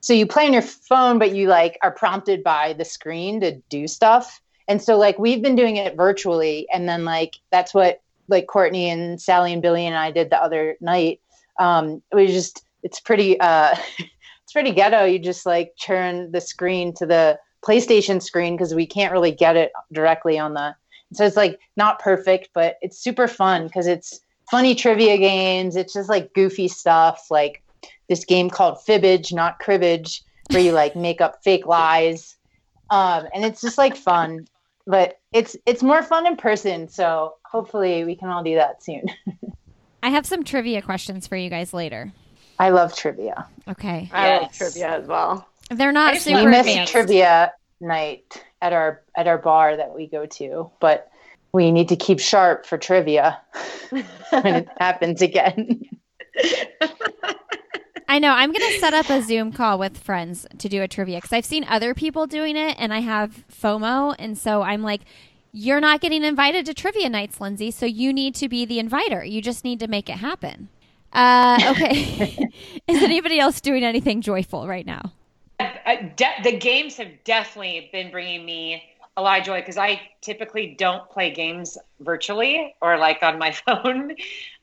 so you play on your phone but you like are prompted by the screen to do stuff and so like we've been doing it virtually and then like that's what like courtney and sally and billy and i did the other night um it was just it's pretty uh [LAUGHS] it's pretty ghetto you just like turn the screen to the playstation screen because we can't really get it directly on the so it's like not perfect but it's super fun because it's funny trivia games it's just like goofy stuff like this game called Fibbage, not Cribbage, where you like make up fake lies. Um, and it's just like fun, but it's it's more fun in person. So hopefully we can all do that soon. [LAUGHS] I have some trivia questions for you guys later. I love trivia. Okay. I love trivia as well. They're not super we miss advanced. trivia night at our at our bar that we go to, but we need to keep sharp for trivia [LAUGHS] when it [LAUGHS] happens again. I know. I'm going to set up a Zoom call with friends to do a trivia because I've seen other people doing it and I have FOMO. And so I'm like, you're not getting invited to trivia nights, Lindsey. So you need to be the inviter. You just need to make it happen. Uh, okay. [LAUGHS] Is anybody else doing anything joyful right now? De- the games have definitely been bringing me a lot of joy because I typically don't play games virtually or like on my [LAUGHS] phone.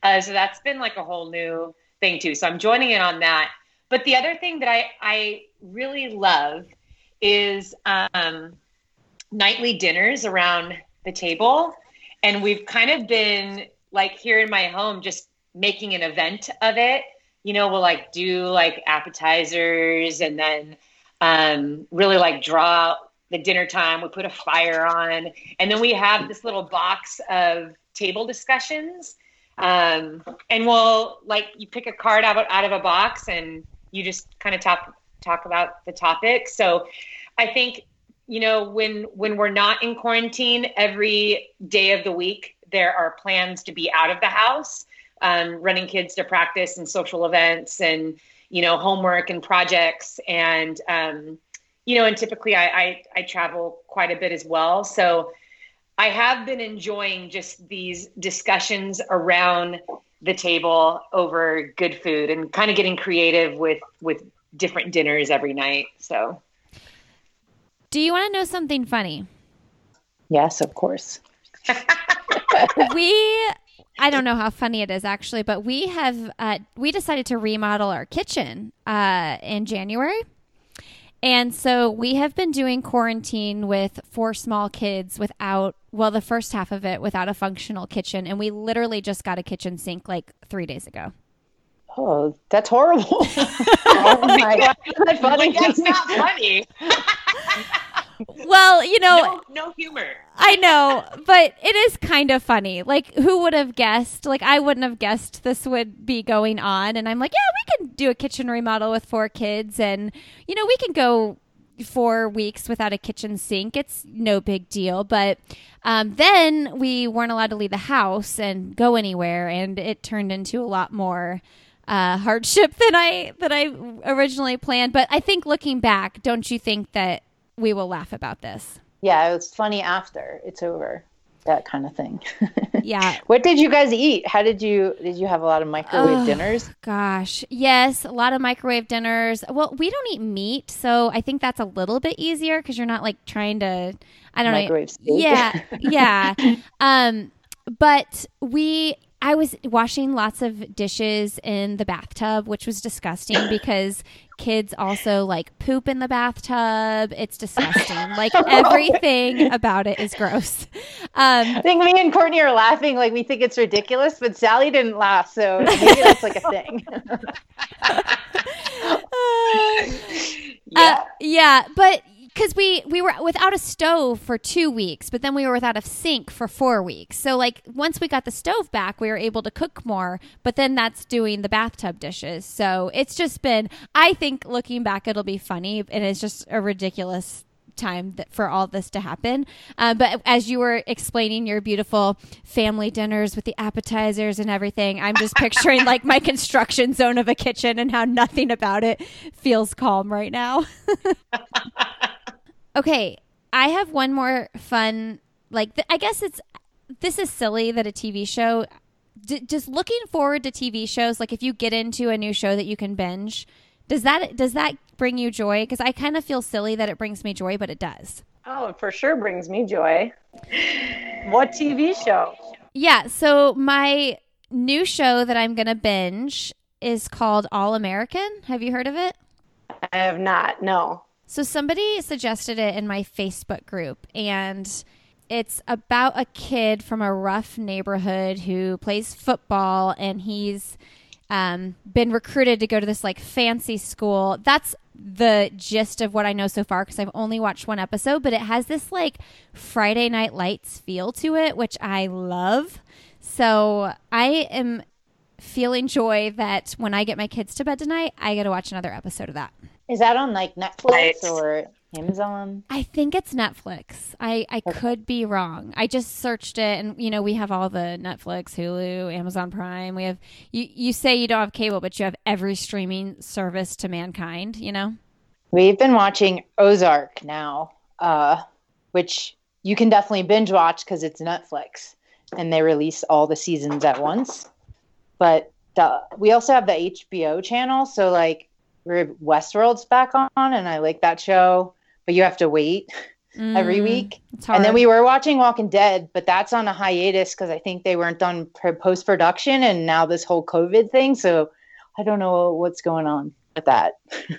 Uh, so that's been like a whole new thing too. So I'm joining in on that. But the other thing that I, I really love is um, nightly dinners around the table. And we've kind of been like here in my home, just making an event of it. You know, we'll like do like appetizers and then um, really like draw the dinner time. We put a fire on, and then we have this little box of table discussions. Um, and we'll like you pick a card out of, out of a box, and you just kind of talk talk about the topic. So, I think you know when when we're not in quarantine, every day of the week there are plans to be out of the house, um, running kids to practice and social events and you know homework and projects and um, you know and typically I, I i travel quite a bit as well so i have been enjoying just these discussions around the table over good food and kind of getting creative with with different dinners every night so Do you want to know something funny? Yes, of course. [LAUGHS] we I don't know how funny it is actually, but we have uh, we decided to remodel our kitchen uh, in January, and so we have been doing quarantine with four small kids without well the first half of it without a functional kitchen, and we literally just got a kitchen sink like three days ago. Oh, that's horrible. [LAUGHS] oh my [LAUGHS] god. That's funny. Like, that's not funny [LAUGHS] [LAUGHS] Well, you know, no, no humor I know, but it is kind of funny. Like, who would have guessed? Like, I wouldn't have guessed this would be going on. And I'm like, yeah, we can do a kitchen remodel with four kids. And, you know, we can go four weeks without a kitchen sink. It's no big deal. But um, then we weren't allowed to leave the house and go anywhere. And it turned into a lot more. Uh, hardship [LAUGHS] than I than I originally planned, but I think looking back, don't you think that we will laugh about this? Yeah, it was funny after it's over. That kind of thing. [LAUGHS] Yeah, what did you guys eat? How did you did you have a lot of microwave Ugh. dinners? Gosh, yes, a lot of microwave dinners. Well, we don't eat meat, so I think that's a little bit easier because you're not like trying to. I don't Microwave know. steak. Yeah, yeah. [LAUGHS] um, but we. I was washing lots of dishes in the bathtub, which was disgusting [COUGHS] because kids also like poop in the bathtub. It's disgusting. [LAUGHS] Like everything about it is gross. Um, I think me and Courtney are laughing like we think it's ridiculous, but Sally didn't laugh, so maybe that's like a [LAUGHS] thing. [LAUGHS] Uh, yeah, but because we we were without a stove for two weeks, but then we were without a sink for four weeks. So like once we got the stove back, we were able to cook more. But then that's doing the bathtub dishes. So it's just been. I think looking back, it'll be funny, and it's just a ridiculous time that, for all this to happen. Uh, but as you were explaining your beautiful family dinners with the appetizers and everything, I'm just picturing like my [LAUGHS] construction zone of a kitchen and how nothing about it feels calm right now. [LAUGHS] okay, I have one more fun. Like, th- I guess it's this is silly that a TV show. D- just looking forward to TV shows, like if you get into a new show that you can binge, does that does that bring you joy? Because I kind of feel silly that it brings me joy, but it does. Oh, it for sure brings me joy. What TV show? Yeah. So my new show that I'm gonna binge is called All American. Have you heard of it? I have not. No. So somebody suggested it in my Facebook group, and it's about a kid from a rough neighborhood who plays football, and he's um, been recruited to go to this like fancy school. That's the gist of what I know so far because I've only watched one episode, but it has this like Friday Night Lights feel to it, which I love. So I am feeling joy that when I get my kids to bed tonight, I get to watch another episode of that. Is that on like Netflix Right. or Amazon? I think it's Netflix. I, I could be wrong. I just searched it and you know, we have all the Netflix, Hulu, Amazon Prime. We have you you say you don't have cable, but you have every streaming service to mankind, you know? We've been watching Ozark now, uh, which you can definitely binge watch because it's Netflix and they release all the seasons at once. But uh, we also have the HBO channel, so like we're Westworld's back on, and I like that show, but you have to wait every Mm, week. And then we were watching Walking Dead, but that's on a hiatus because I think they weren't done post production, and now this whole COVID thing. So I don't know what's going on with that. [LAUGHS]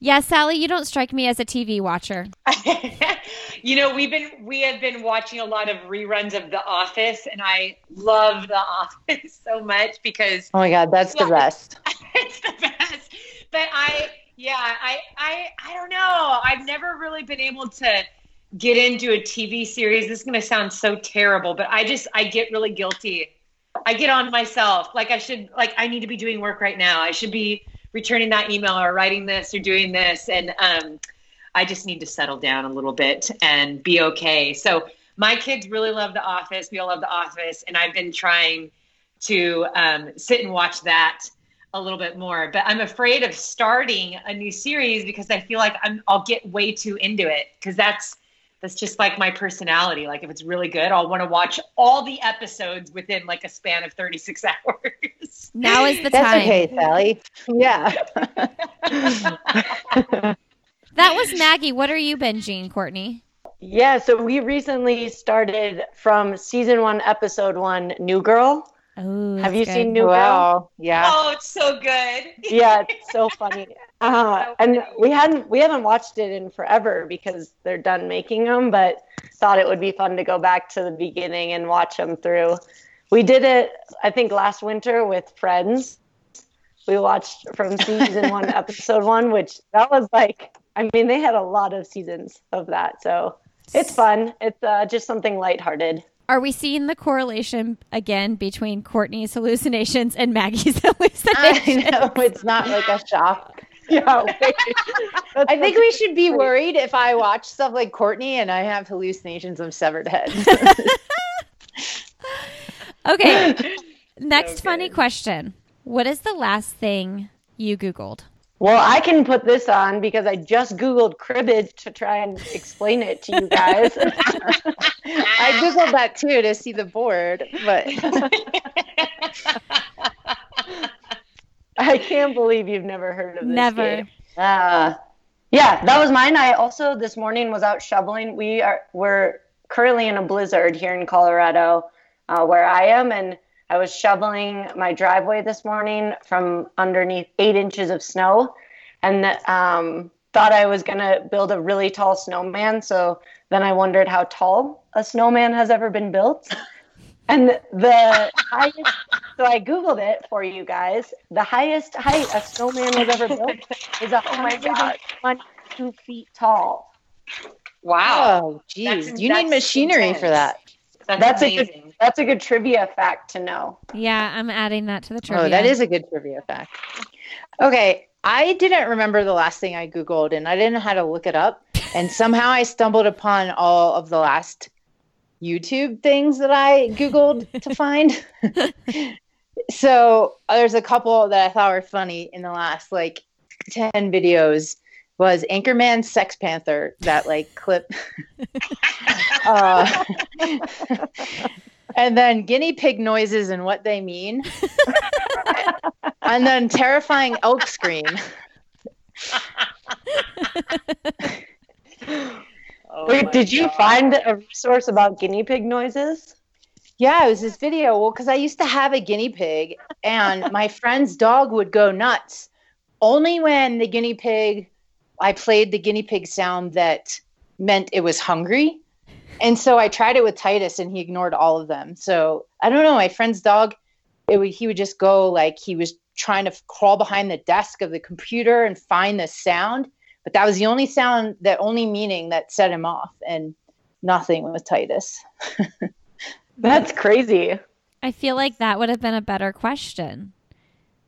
Yeah, Sally, you don't strike me as a TV watcher. [LAUGHS] you know, we've been we have been watching a lot of reruns of The Office, and I love The Office [LAUGHS] so much because Oh my god, that's the best. it's the best. But I, yeah, I, I, I don't know. I've never really been able to get into a TV series. This is going to sound so terrible, but I just, I get really guilty. I get on myself. Like I should, like I need to be doing work right now. I should be returning that email or writing this or doing this. And um, I just need to settle down a little bit and be okay. So my kids really love The Office. We all love The Office. And I've been trying to um, sit and watch that a little bit more. But I'm afraid of starting a new series because I feel like I'm, I'll get way too into it because that's that's just like my personality. Like if it's really good, I'll want to watch all the episodes within like a span of 36 [LAUGHS] hours. Now is the That's time. okay, Sally. Yeah. [LAUGHS] That was Maggie. What are you binging, Courtney? Yeah, so we recently started from season one, episode one, New Girl. Oh, Have you that's seen good. New Girl? wow. Yeah. Oh, it's so good. Yeah, it's so funny. [LAUGHS] Uh, and we hadn't we haven't watched it in forever because they're done making them, but thought it would be fun to go back to the beginning and watch them through. We did it, I think, last winter with friends. We watched from season one, [LAUGHS] episode one, which that was like, I mean, they had a lot of seasons of that, so it's fun. It's uh, just something lighthearted. Are we seeing the correlation again between Courtney's hallucinations and Maggie's [LAUGHS] hallucinations? I know it's not like a shock. [LAUGHS] Yeah, [LAUGHS] I think we should be worried if I watch stuff like Courtney and I have hallucinations of severed heads. Okay. Next So funny question. What is the last thing you Googled? Well, I can put this on because I just Googled cribbage to try and explain it to you guys. [LAUGHS] I googled that too to see the board, but I can't believe you've never heard of this. Never. game. Uh, yeah, that was mine. I also this morning was out shoveling. We are we're currently in a blizzard here in Colorado, uh, where I am, and I was shoveling my driveway this morning from underneath eight inches of snow, and um, thought I was gonna build a really tall snowman. So then I wondered how tall a snowman has ever been built. [LAUGHS] And the highest, so I Googled it for you guys. The highest height a snowman was ever built is a [LAUGHS] Oh my God. 122 feet tall. Wow. oh, geez, That's- you need that's machinery for that. That's, That's a amazing. That's a good trivia fact to know. Yeah, I'm adding that to the trivia. Oh, that is a good trivia fact. Okay, I didn't remember the last thing I googled, and I didn't know how to look it up, and somehow I stumbled upon all of the last YouTube things that I googled [LAUGHS] to find. [LAUGHS] so there's a couple that I thought were funny in the last like ten videos. Was Anchorman Sex Panther that like clip? [LAUGHS] uh, and then guinea pig noises and what they mean. and then terrifying elk scream. Oh Wait, my did you find a resource about guinea pig noises? Yeah, it was this video. Well, because I used to have a guinea pig, and my friend's dog would go nuts only when the guinea pig, I played the guinea pig sound that meant it was hungry. And so I tried it with Titus, and he ignored all of them. So I don't know. My friend's dog, it would, he would just go like he was trying to crawl behind the desk of the computer and find the sound. But that was the only sound, the only meaning that set him off, and nothing with Titus. [LAUGHS] That's crazy. I feel like that would have been a better question.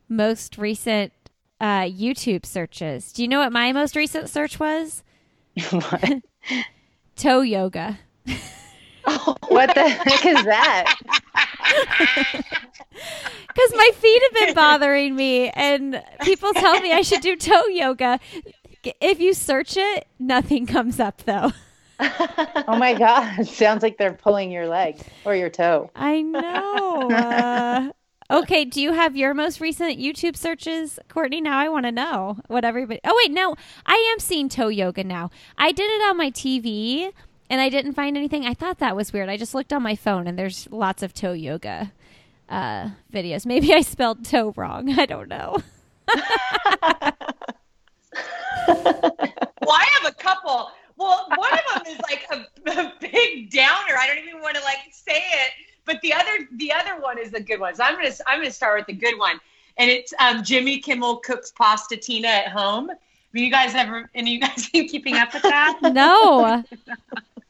Most recent uh, YouTube searches. Do you know what my most recent search was? [LAUGHS] what? [LAUGHS] Toe yoga. What the heck is that? [LAUGHS] Because my feet have been bothering me, and people tell me I should do toe yoga. If you search it, nothing comes up though. oh my god! Sounds like they're pulling your leg or your toe. I know. Uh, okay, do you have your most recent YouTube searches, Courtney? Now I want to know what everybody. Oh wait, no, I am seeing toe yoga now. I did it on my TV and I didn't find anything. I thought that was weird. I just looked on my phone and there's lots of toe yoga uh, videos. Maybe I spelled toe wrong. [LAUGHS] I don't know. [LAUGHS] well, I have a couple. Well, one of them is like a, a big downer. I don't even want to like say it, but the other the other one is a good one. So I'm gonna I'm gonna start with the good one, and it's um, Jimmy Kimmel cooks pasta tina at home. Have you guys ever? Any you guys [LAUGHS] been keeping up with that? No.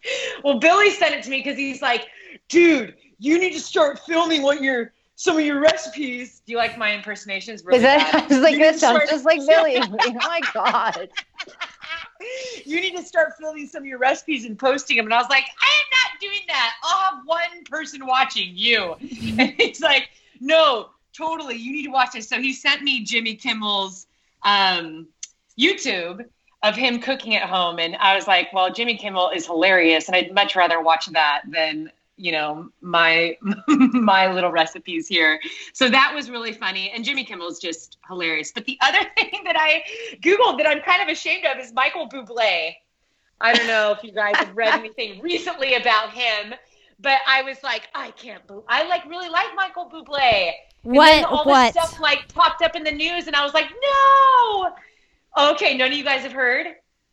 [LAUGHS] well, Billy sent it to me because he's like, dude, you need to start filming what your some of your recipes. Do you like my impersonations? Really Is that? bad? [LAUGHS] I was like, that sounds start- just like Billy. [LAUGHS] oh my god! you need to start filming some of your recipes and posting them. And I was like, I am not doing that. I'll have one person watching you. And he's like, no, totally. You need to watch this. So he sent me Jimmy Kimmel's um, YouTube of him cooking at home. And I was like, well, Jimmy Kimmel is hilarious. And I'd much rather watch that than you know my [LAUGHS] my little recipes here so that was really funny and jimmy kimmel's just hilarious but the other [LAUGHS] thing that i googled that i'm kind of ashamed of is michael bublé i don't know if you guys have read anything [LAUGHS] recently about him but i was like i can't believe i like really like michael bublé and then all what? What? this stuff like popped up in the news and i was like no okay none of you guys have heard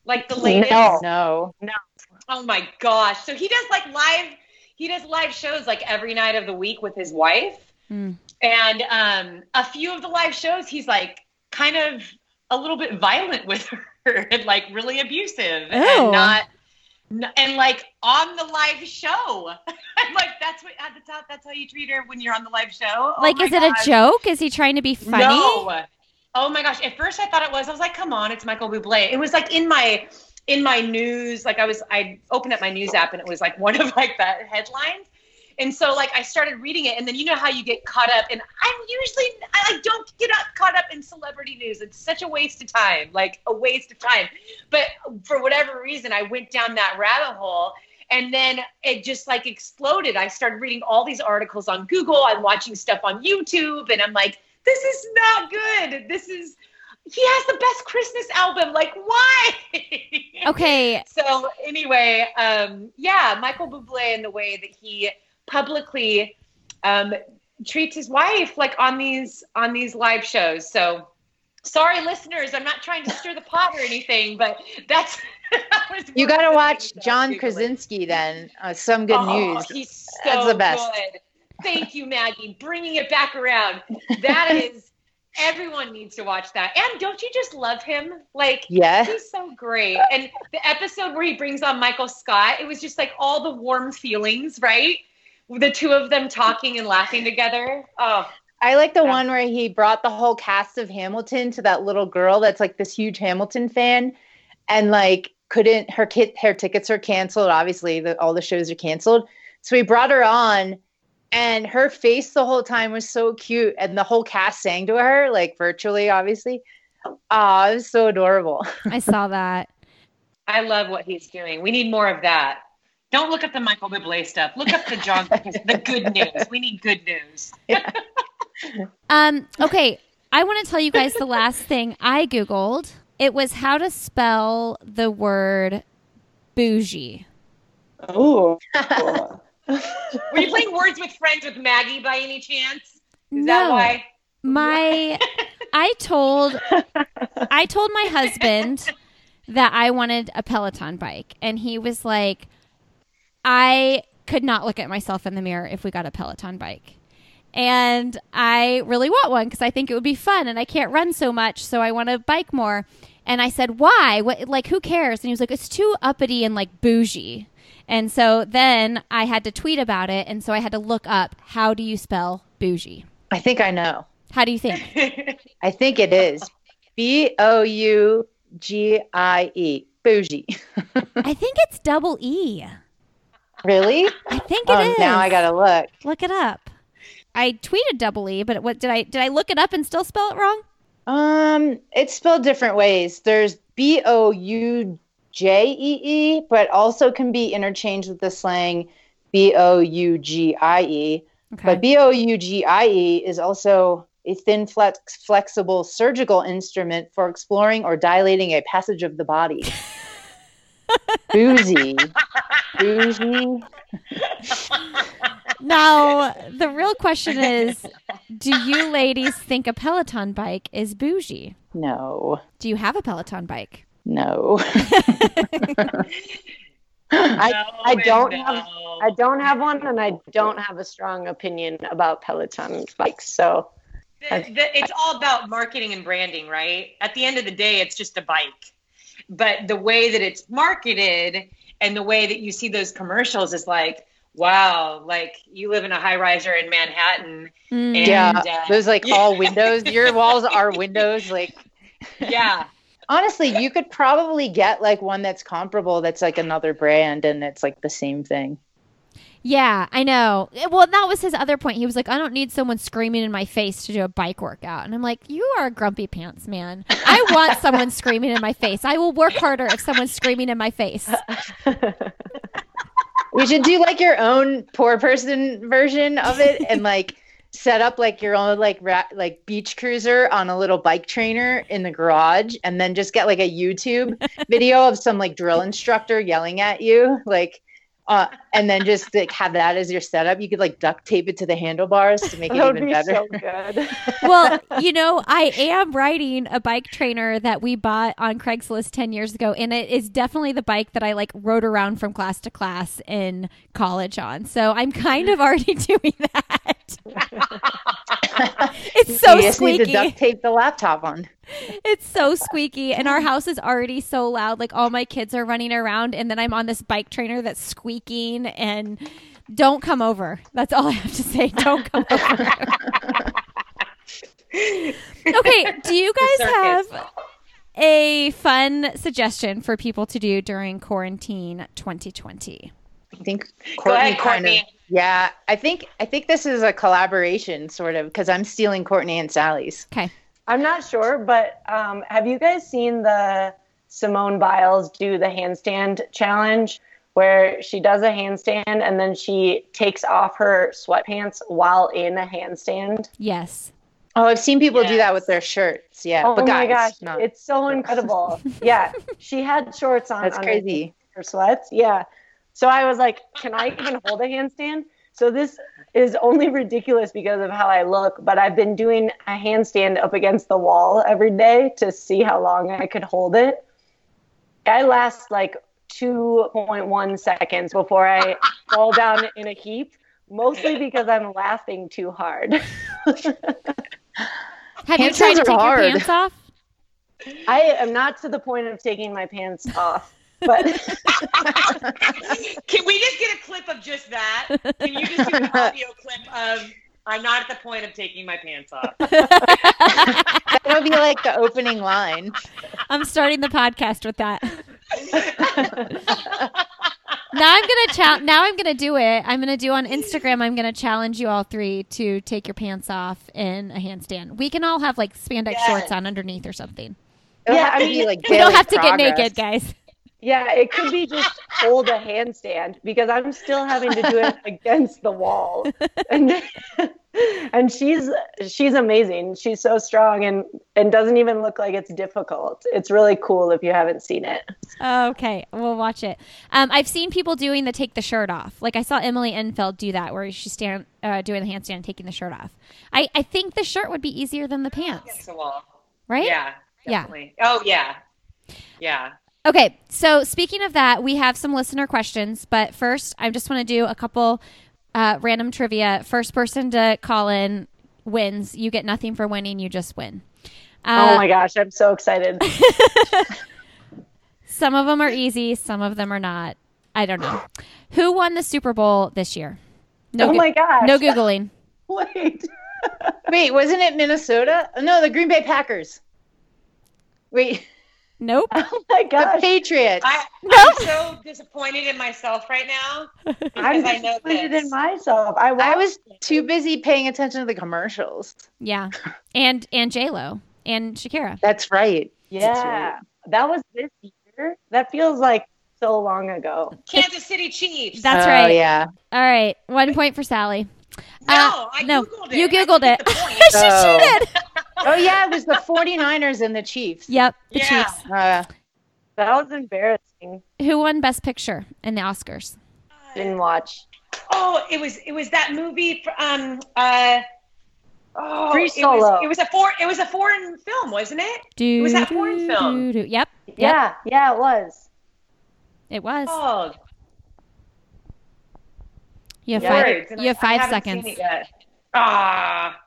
like the latest No. No. Oh my gosh. So he does like live he does live shows like every night of the week with his wife. Hmm. And um a few of the live shows he's like kind of a little bit violent with her [LAUGHS] and like really abusive Ew. and not and like on the live show. [LAUGHS] I'm like that's what that's how, that's how you treat her when you're on the live show. Oh like, is it gosh. a joke? Is he trying to be funny? No. Oh my gosh. At first I thought it was. I was like, come on, it's Michael Bublé. It was like in my in my news, like I was I opened up my news app and it was like [LAUGHS] one of like the headlines. And so like I started reading it and then you know how you get caught up and I'm usually I don't get up caught up in celebrity news. It's such a waste of time, like a waste of time. But for whatever reason I went down that rabbit hole and then it just like exploded. I started reading all these articles on Google. I'm watching stuff on YouTube, and I'm like, this is not good. This is he has the best Christmas album. Like, why? [LAUGHS] Okay. So anyway, um, yeah, Michael Bublé and the way that he publicly um, treats his wife, like on these on these live shows. So sorry, listeners, I'm not trying to stir the pot or anything, but that's. [LAUGHS] that you got to watch things I was John Googling. Krasinski then. Uh, some good Oh, news. He's so That's the best. good. Thank you, Maggie, bringing it back around. That [LAUGHS] is, everyone needs to watch that. And don't you just love him? Like, Yeah. he's so great. And the episode where he brings on Michael Scott, it was just like all the warm feelings, right? The two of them talking and laughing together. Oh, I like the Yeah. one where he brought the whole cast of Hamilton to that little girl that's like this huge Hamilton fan and like couldn't her kid her tickets are canceled obviously the, all the shows are canceled so he brought her on and her face the whole time was so cute and the whole cast sang to her like virtually obviously ah it was so adorable [LAUGHS] I saw that. I love what he's doing. We need more of that. Don't look at the Michael Bublé stuff. Look up the John, [LAUGHS] the good news. We need good news. yeah. [LAUGHS] Um, okay, I want to tell you guys the last thing I Googled. It was how to spell the word bougie. Ooh. Were you playing Words with Friends with Maggie by any chance? Is no, that why? my I told I told my husband that I wanted a Peloton bike, and he was like, I could not look at myself in the mirror if we got a Peloton bike. and I really want one because I think it would be fun and I can't run so much, so I want to bike more. And I said, "Why? What? Like, who cares?" And he was like, "It's too uppity and like bougie." And so then I had to tweet about it, and so I had to look up how do you spell bougie. I think I know. How do you think? [LAUGHS] I think it is B O U G I E. Bougie. [LAUGHS] I think it's double E. really? I think it Oh, is. now I gotta look. look it up. I tweeted double E, but what did I did I look it up and still spell it wrong? Um, it's spelled different ways. There's B O U J E E, but also can be interchanged with the slang B O U G I E. Okay. But B O U G I E is also a thin, flex, flexible surgical instrument for exploring or dilating a passage of the body. [LAUGHS] Boozy. Bougie. now the real question is, do you ladies think a Peloton bike is bougie? No. Do you have a Peloton bike? No. [LAUGHS] I, No I don't no. have I don't have one, and I don't have a strong opinion about Peloton bikes. So The- the- it's all about marketing and branding, right? At the end of the day, it's just a bike. But the way that it's marketed and the way that you see those commercials is like, wow, like you live in a high riser in Manhattan. Mm. And, yeah. uh, Those like yeah. all [LAUGHS] windows. Your walls are windows. Like Yeah. Honestly, you could probably get like one that's comparable that's like another brand and it's like the same thing. Yeah, I know. Well, that was his other point. He was like, I don't need someone screaming in my face to do a bike workout. And I'm like, you are a grumpy pants, man. I want [LAUGHS] someone screaming in my face. I will work harder if someone's screaming in my face. [LAUGHS] We should do like your own poor person version of it and like set up like your own like ra- like beach cruiser on a little bike trainer in the garage and then just get like a YouTube [LAUGHS] video of some like drill instructor yelling at you like uh, and then just like have that as your setup. You could like duct tape it to the handlebars to make it that would even be better. so good. [LAUGHS] well, you know, I am riding a bike trainer that we bought on Craigslist 10 years ago, and it is definitely the bike that I like rode around from class to class in college on. So I'm kind of already [LAUGHS] doing that. it's so you just need to duct tape the laptop on. It's so squeaky, and our house is already so loud. Like all my kids are running around, and then I'm on this bike trainer that's squeaking. And don't come over. That's all I have to say. [LAUGHS] Don't come over. okay, do you [LAUGHS] guys have a fun suggestion for people to do during quarantine 2020? I think Go Courtney ahead, kind of yeah. I think I think this is a collaboration sort of because I'm stealing Courtney and Sally's. Okay. I'm not sure, but um, have you guys seen the Simone Biles do the handstand challenge where she does a handstand and then she takes off her sweatpants while in a handstand? Yes. Oh, I've seen people do that with their shirts. Yeah, oh but my guys, gosh, no, it's so incredible. [LAUGHS] yeah, she had shorts on. that's underneath crazy. her sweats. Yeah. So I was like, can I even hold a handstand? So this is only ridiculous because of how I look, but I've been doing a handstand up against the wall every day to see how long I could hold it. I last like 2.1 seconds before I [LAUGHS] fall down in a heap, mostly because I'm laughing too hard. [LAUGHS] Have you tried to take hard. your pants off? I am not to the point of taking my pants off, but [LAUGHS] Can we just get a clip of just that? Can you just do an audio clip of I'm not at the point of taking my pants off? That'll be like the opening line. I'm starting the podcast with that. Now I'm gonna chal- now I'm gonna do it. I'm gonna do on Instagram. I'm gonna challenge you all three to take your pants off in a handstand. We can all have like spandex Yes. shorts on underneath or something. It'll Yeah, have to I be mean, like We don't daily have to get naked, guys. Yeah, it could be just hold a handstand because I'm still having to do it [LAUGHS] against the wall. And [LAUGHS] and she's she's amazing. She's so strong and and doesn't even look like it's difficult. It's really cool if you haven't seen it. Okay, we'll watch it. Um, I've seen people doing the take the shirt off. Like I saw Emily Infeld do that, where she's stand uh, doing the handstand and taking the shirt off. I I think the shirt would be easier than the pants. Against pants, the wall. right? Yeah. Yeah. Oh yeah. Yeah. Okay, so speaking of that, we have some listener questions, but first, I just want to do a couple uh, random trivia. First person to call in wins. You get nothing for winning. You just win. Uh, oh my gosh, I'm so excited. [LAUGHS] Some of them are easy. Some of them are not. I don't know. Who won the Super Bowl this year? No oh gu- my gosh. no googling. [LAUGHS] Wait. Wait, wasn't it Minnesota? No, the Green Bay Packers. Wait, Nope. [LAUGHS] Oh my god, the gosh. Patriots. I, No. [LAUGHS] I'm so disappointed in myself right now [LAUGHS] I'm I know disappointed this. in myself. I, I was it. too busy paying attention to the commercials. Yeah, and and J Lo and Shakira. That's right. Yeah. That was this year. That feels like so long ago. Kansas City Chiefs. That's right. Oh, right. Yeah. All right, one point for Sally. no, uh, I no, googled it. you Googled get it. the point. she Oh. cheated. Oh yeah, it was the 49ers and the Chiefs. Yep, the Yeah. Chiefs. Uh, That was embarrassing. Who won Best Picture in the Oscars? Didn't watch. Oh, it was it was that movie. fr- Um, uh, oh, Free it Solo. was, it was a for it was a foreign film, wasn't it? Do, was that foreign do, film. do, do. Yep, yep, Yeah, yeah, it was. it was. Oh, You have Yeah. five. words, You have I- I five haven't seconds. seen it yet. Ah,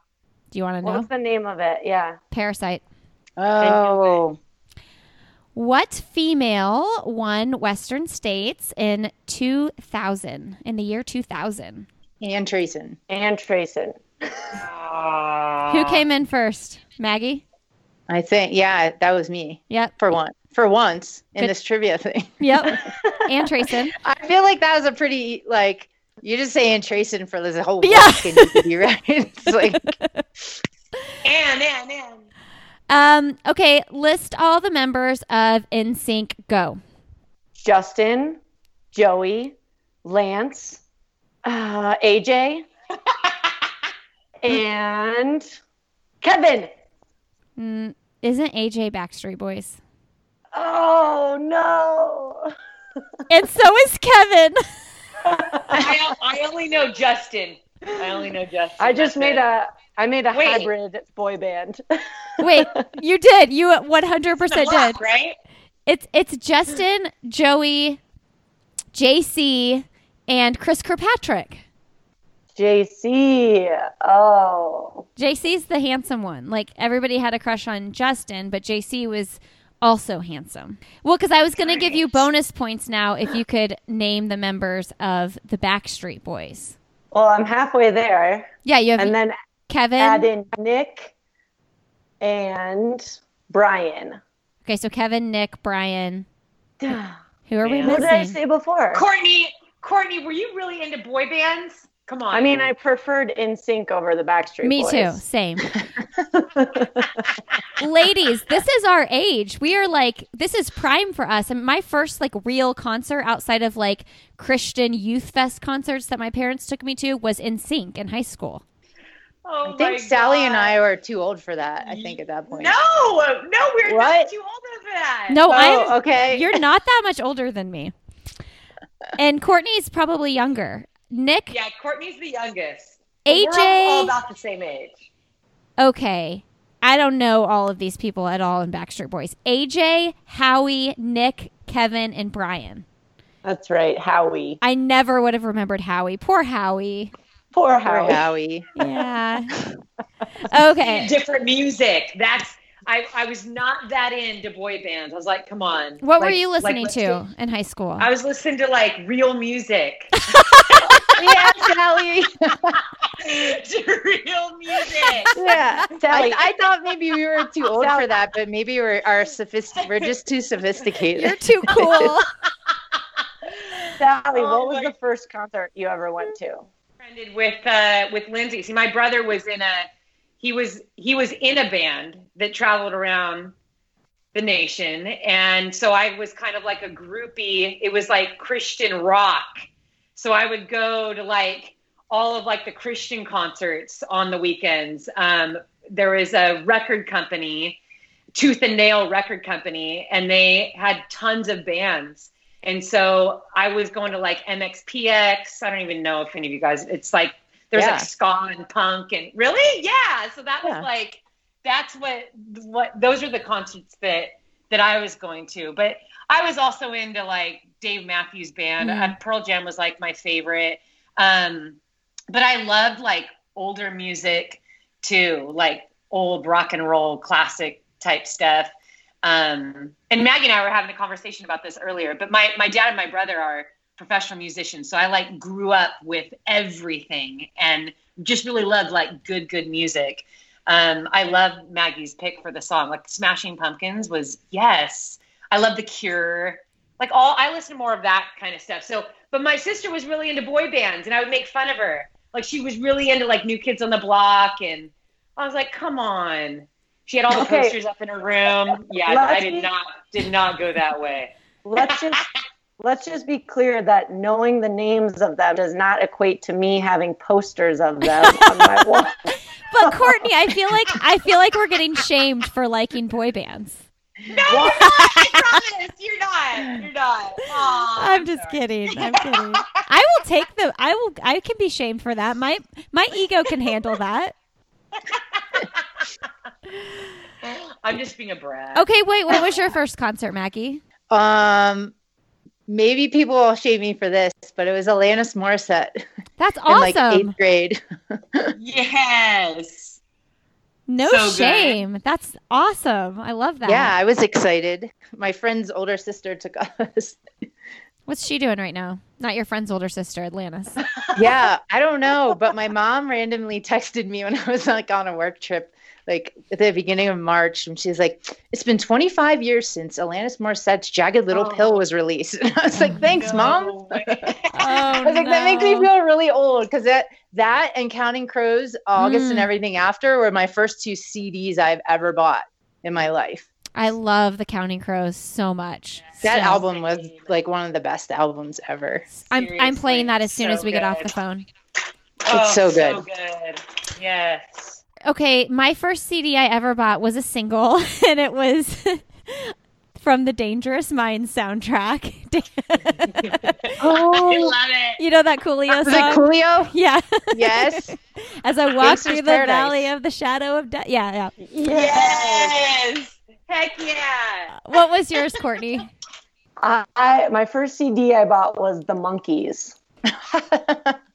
Do you want to know? was the name of it? Yeah. Parasite. oh. What female won Western States in 2000? In the year 2000. Ann Trason. Anne Trason. Who came in first? Maggie? I think yeah, that was me Yep. for one for once in Good. this trivia thing. Yep. [LAUGHS] Ann Trason. I feel like that was a pretty like you just saying Ann Trason for this whole Yeah. book and you could right. It's like [LAUGHS] Ann, Ann, Ann. Um, okay, list all the members of NSYNC. Go. Justin, Joey, Lance, uh, AJ, [LAUGHS] and Kevin. Mm, isn't AJ Backstreet Boys? Oh no. And so is Kevin. [LAUGHS] I, I only know Justin. I only know Justin. I just That's made it. a I made a Wait. hybrid boy band. [LAUGHS] Wait, you did. You 100% It's did. block, right? It's it's Justin, Joey, JC, and Chris Kirkpatrick. JC. Oh. JC's the handsome one. Like everybody had a crush on Justin, but JC was also handsome. Well, because I was going to give you bonus points now if you could name the members of the Backstreet Boys. Well, I'm halfway there. Yeah, you have And then Kevin. add in Nick and Brian. Okay, so Kevin, Nick, Brian. [SIGHS] Who are we Man. What did I say before? Courtney, Courtney, were you really into boy bands? Come on. I mean, I preferred NSYNC over the Backstreet Me Boys. too. Same. [LAUGHS] [LAUGHS] Ladies, this is our age. We are like this is prime for us. And my first like real concert outside of like Christian youth fest concerts that my parents took me to was NSYNC in high school. Oh I think my Sally and I were too old for that, I think at that point. No, no, we're What? not too old for that. No, Oh, I'm okay. you're not that much older than me. And Courtney's probably younger. Nick, Yeah, Courtney's the youngest. AJ. We're all, all AJ, about the same age. okay. I don't know all of these people at all in Backstreet Boys. AJ, Howie, Nick, Kevin, and Brian. That's right, Howie. I never would have remembered Howie. Poor Howie. Poor Poor Howie. Howie. Yeah. [LAUGHS] okay. Different music. That's I. I was not that into boy bands. I was like, come on. What were you listening let's to do- in high school? I was listening to like real music. [LAUGHS] yeah, Sally. [LAUGHS] to real music. Yeah. Sally. I, I thought maybe we were too old Sally. for that, but maybe we're are sophistic. We're just too sophisticated. You're too cool. [LAUGHS] Sally, Oh what was my- the first concert you ever went to? friended with uh with Lindsay. See, my brother was in a he was he was in a band that traveled around the nation, and so I was kind of like a groupie. It was like Christian rock, so I would go to like all of like the Christian concerts on the weekends. Um, there was a record company, Tooth and Nail Record Company, and they had tons of bands. And so I was going to like MXPX. I don't even know if any of you guys, it's like, there's Yeah. like ska and punk and really? Yeah. So that was Yeah. like, that's what, what, those are the concerts that, that I was going to. But I was also into like Dave Matthews Band. Mm. Uh, Pearl Jam was like my favorite. Um, but I loved like older music too, like old rock and roll classic type stuff. Um, and Maggie and I were having a conversation about this earlier, but my, my dad and my brother are professional musicians. So I like grew up with everything and just really loved like good, good music. Um, I love Maggie's pick for the song. Like Smashing Pumpkins was yes. I love The Cure. Like all I listen to more of that kind of stuff. So but my sister was really into boy bands and I would make fun of her. Like she was really into like New Kids on the Block and I was like, come on. She had all the Okay. posters up in her room. Yeah, I Let's did be- not did not go that way. Let's just [LAUGHS] let's just be clear that knowing the names of them does not equate to me having posters of them on my [LAUGHS] wall. But Courtney, I feel like I feel like we're getting shamed for liking boy bands. No, you're not. I promise. You're not. You're not. Aw, I'm just sorry. kidding. [LAUGHS] I'm kidding. I will take the. I will. I can be shamed for that. My my ego can handle that. I'm just being a brat. Okay, wait. What was your first concert, Maggie? Um, maybe people will shame me for this, but it was Alanis Morissette That's [LAUGHS] in like awesome. eighth grade. Yes. no so good. shame. That's awesome. I love that. Yeah, I was excited. My friend's older sister took [LAUGHS] us. What's she doing right now? Not your friend's older sister, Atlantis. [LAUGHS] yeah, I don't know, but my mom randomly texted me when I was like on a work trip, like at the beginning of March, and she's like, "It's been 25 years since Alanis Morissette's Jagged Little Oh. Pill was released." And [LAUGHS] I was like, "Thanks, mom." No way. [LAUGHS] I was like, that makes me feel really old because that that and Counting Crows, August, and Mm. everything after were my first two CDs I've ever bought in my life. I love the Counting Crows so much. That So- album was like one of the best albums ever. I'm I'm playing that as Seriously, soon as so we get off the phone. Oh, so good. So good. Yes. Okay, my first CD I ever bought was a single, [LAUGHS] and it was [LAUGHS] from the Dangerous Minds soundtrack. [LAUGHS] oh, I love it. you know that Coolio was it song? Coolio? Yeah. Yes. As I walk Gangsta's through the Paradise. valley of the shadow of death. Yeah, yeah. Yes. Heck yeah. What was yours, Courtney? I, I my first CD I bought was the Monkees.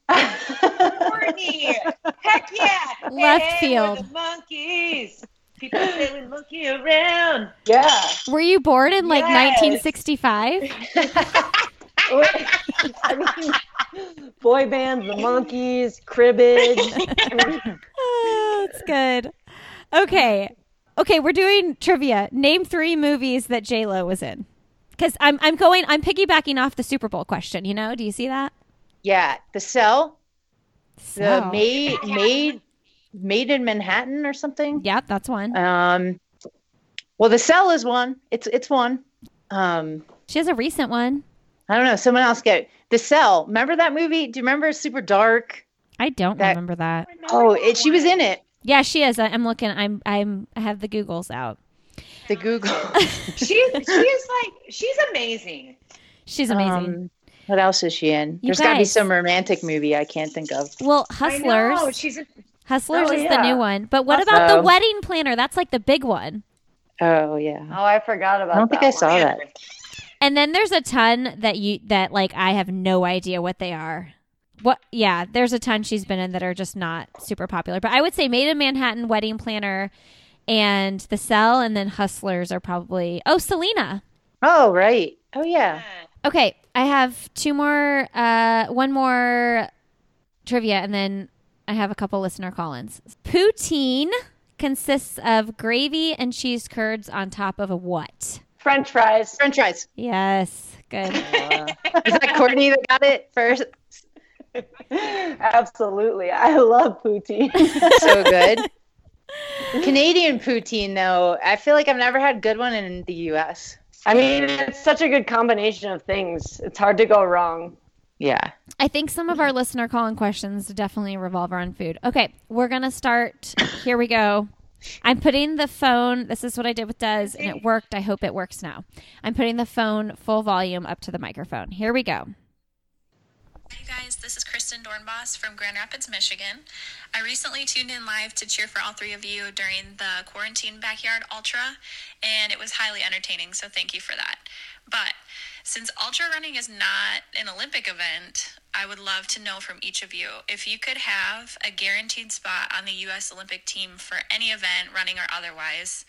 Courtney. Heck yeah. [LAUGHS] Left hey, field. The Monkees. People say we monkey around. Yeah. Were you born in like Yes. 1965? I mean, boy bands, the Monkees, cribbage. Oh, that's good. Okay. Okay, we're doing trivia. Name three movies that J Lo was in. Because I'm I'm going I'm piggybacking off the Super Bowl question. You know? Do you see that? Yeah, The Cell, the Made Made Made in Manhattan or something. Yeah, that's one. Um, well, The Cell is one. It's it's one. Um, She has a recent one. I don't know. Someone else get. The Cell. Remember that movie? Do you remember Super Dark? I don't That- remember that. Oh, it, she was in it. Yeah, she is. I, I'm looking. I'm I'm I have the Googles out. The Google. [LAUGHS] She's she's like she's amazing. She's amazing. Um, what else is she in? You There's got to be some romantic movie I can't think of. well, Hustlers. Oh, She's a, Hustlers Oh, is the new one. But what about the wedding planner? That's like the big one. Oh yeah. oh, I forgot about that. I don't think that I saw one. that. And then there's a ton that you that like I have no idea what they are. What? Yeah, there's a ton she's been in that are just not super popular. But I would say Made in Manhattan, Wedding Planner, and The Cell, and then Hustlers are probably. Oh, Selena. Oh right. Oh yeah. Okay, I have two more. Uh, one more trivia, and then I have a couple listener call-ins. Poutine consists of gravy and cheese curds on top of a what? French fries. French fries. Yes, good. [LAUGHS] Is that Courtney that got it first? Absolutely. I love poutine. [LAUGHS] So good. [LAUGHS] Canadian poutine though, I feel like I've never had a good one in the U.S. I mean, it's such a good combination of things. It's hard to go wrong. Yeah. I think some of our listener call-in questions definitely revolve around food. Okay, we're gonna start. Here we go. I'm putting the phone. This is what I did with Des, and it worked. I hope it works now. I'm putting the phone full volume up to the microphone. Here we go. Hi, you guys. This is Kristen Dornbos from Grand Rapids, Michigan. I recently tuned in live to cheer for all three of you during the Quarantine Backyard Ultra, and it was highly entertaining, so thank you for that. But since ultra running is not an Olympic event, I would love to know from each of you if you could have a guaranteed spot on the U.S. Olympic team for any event, running or otherwise,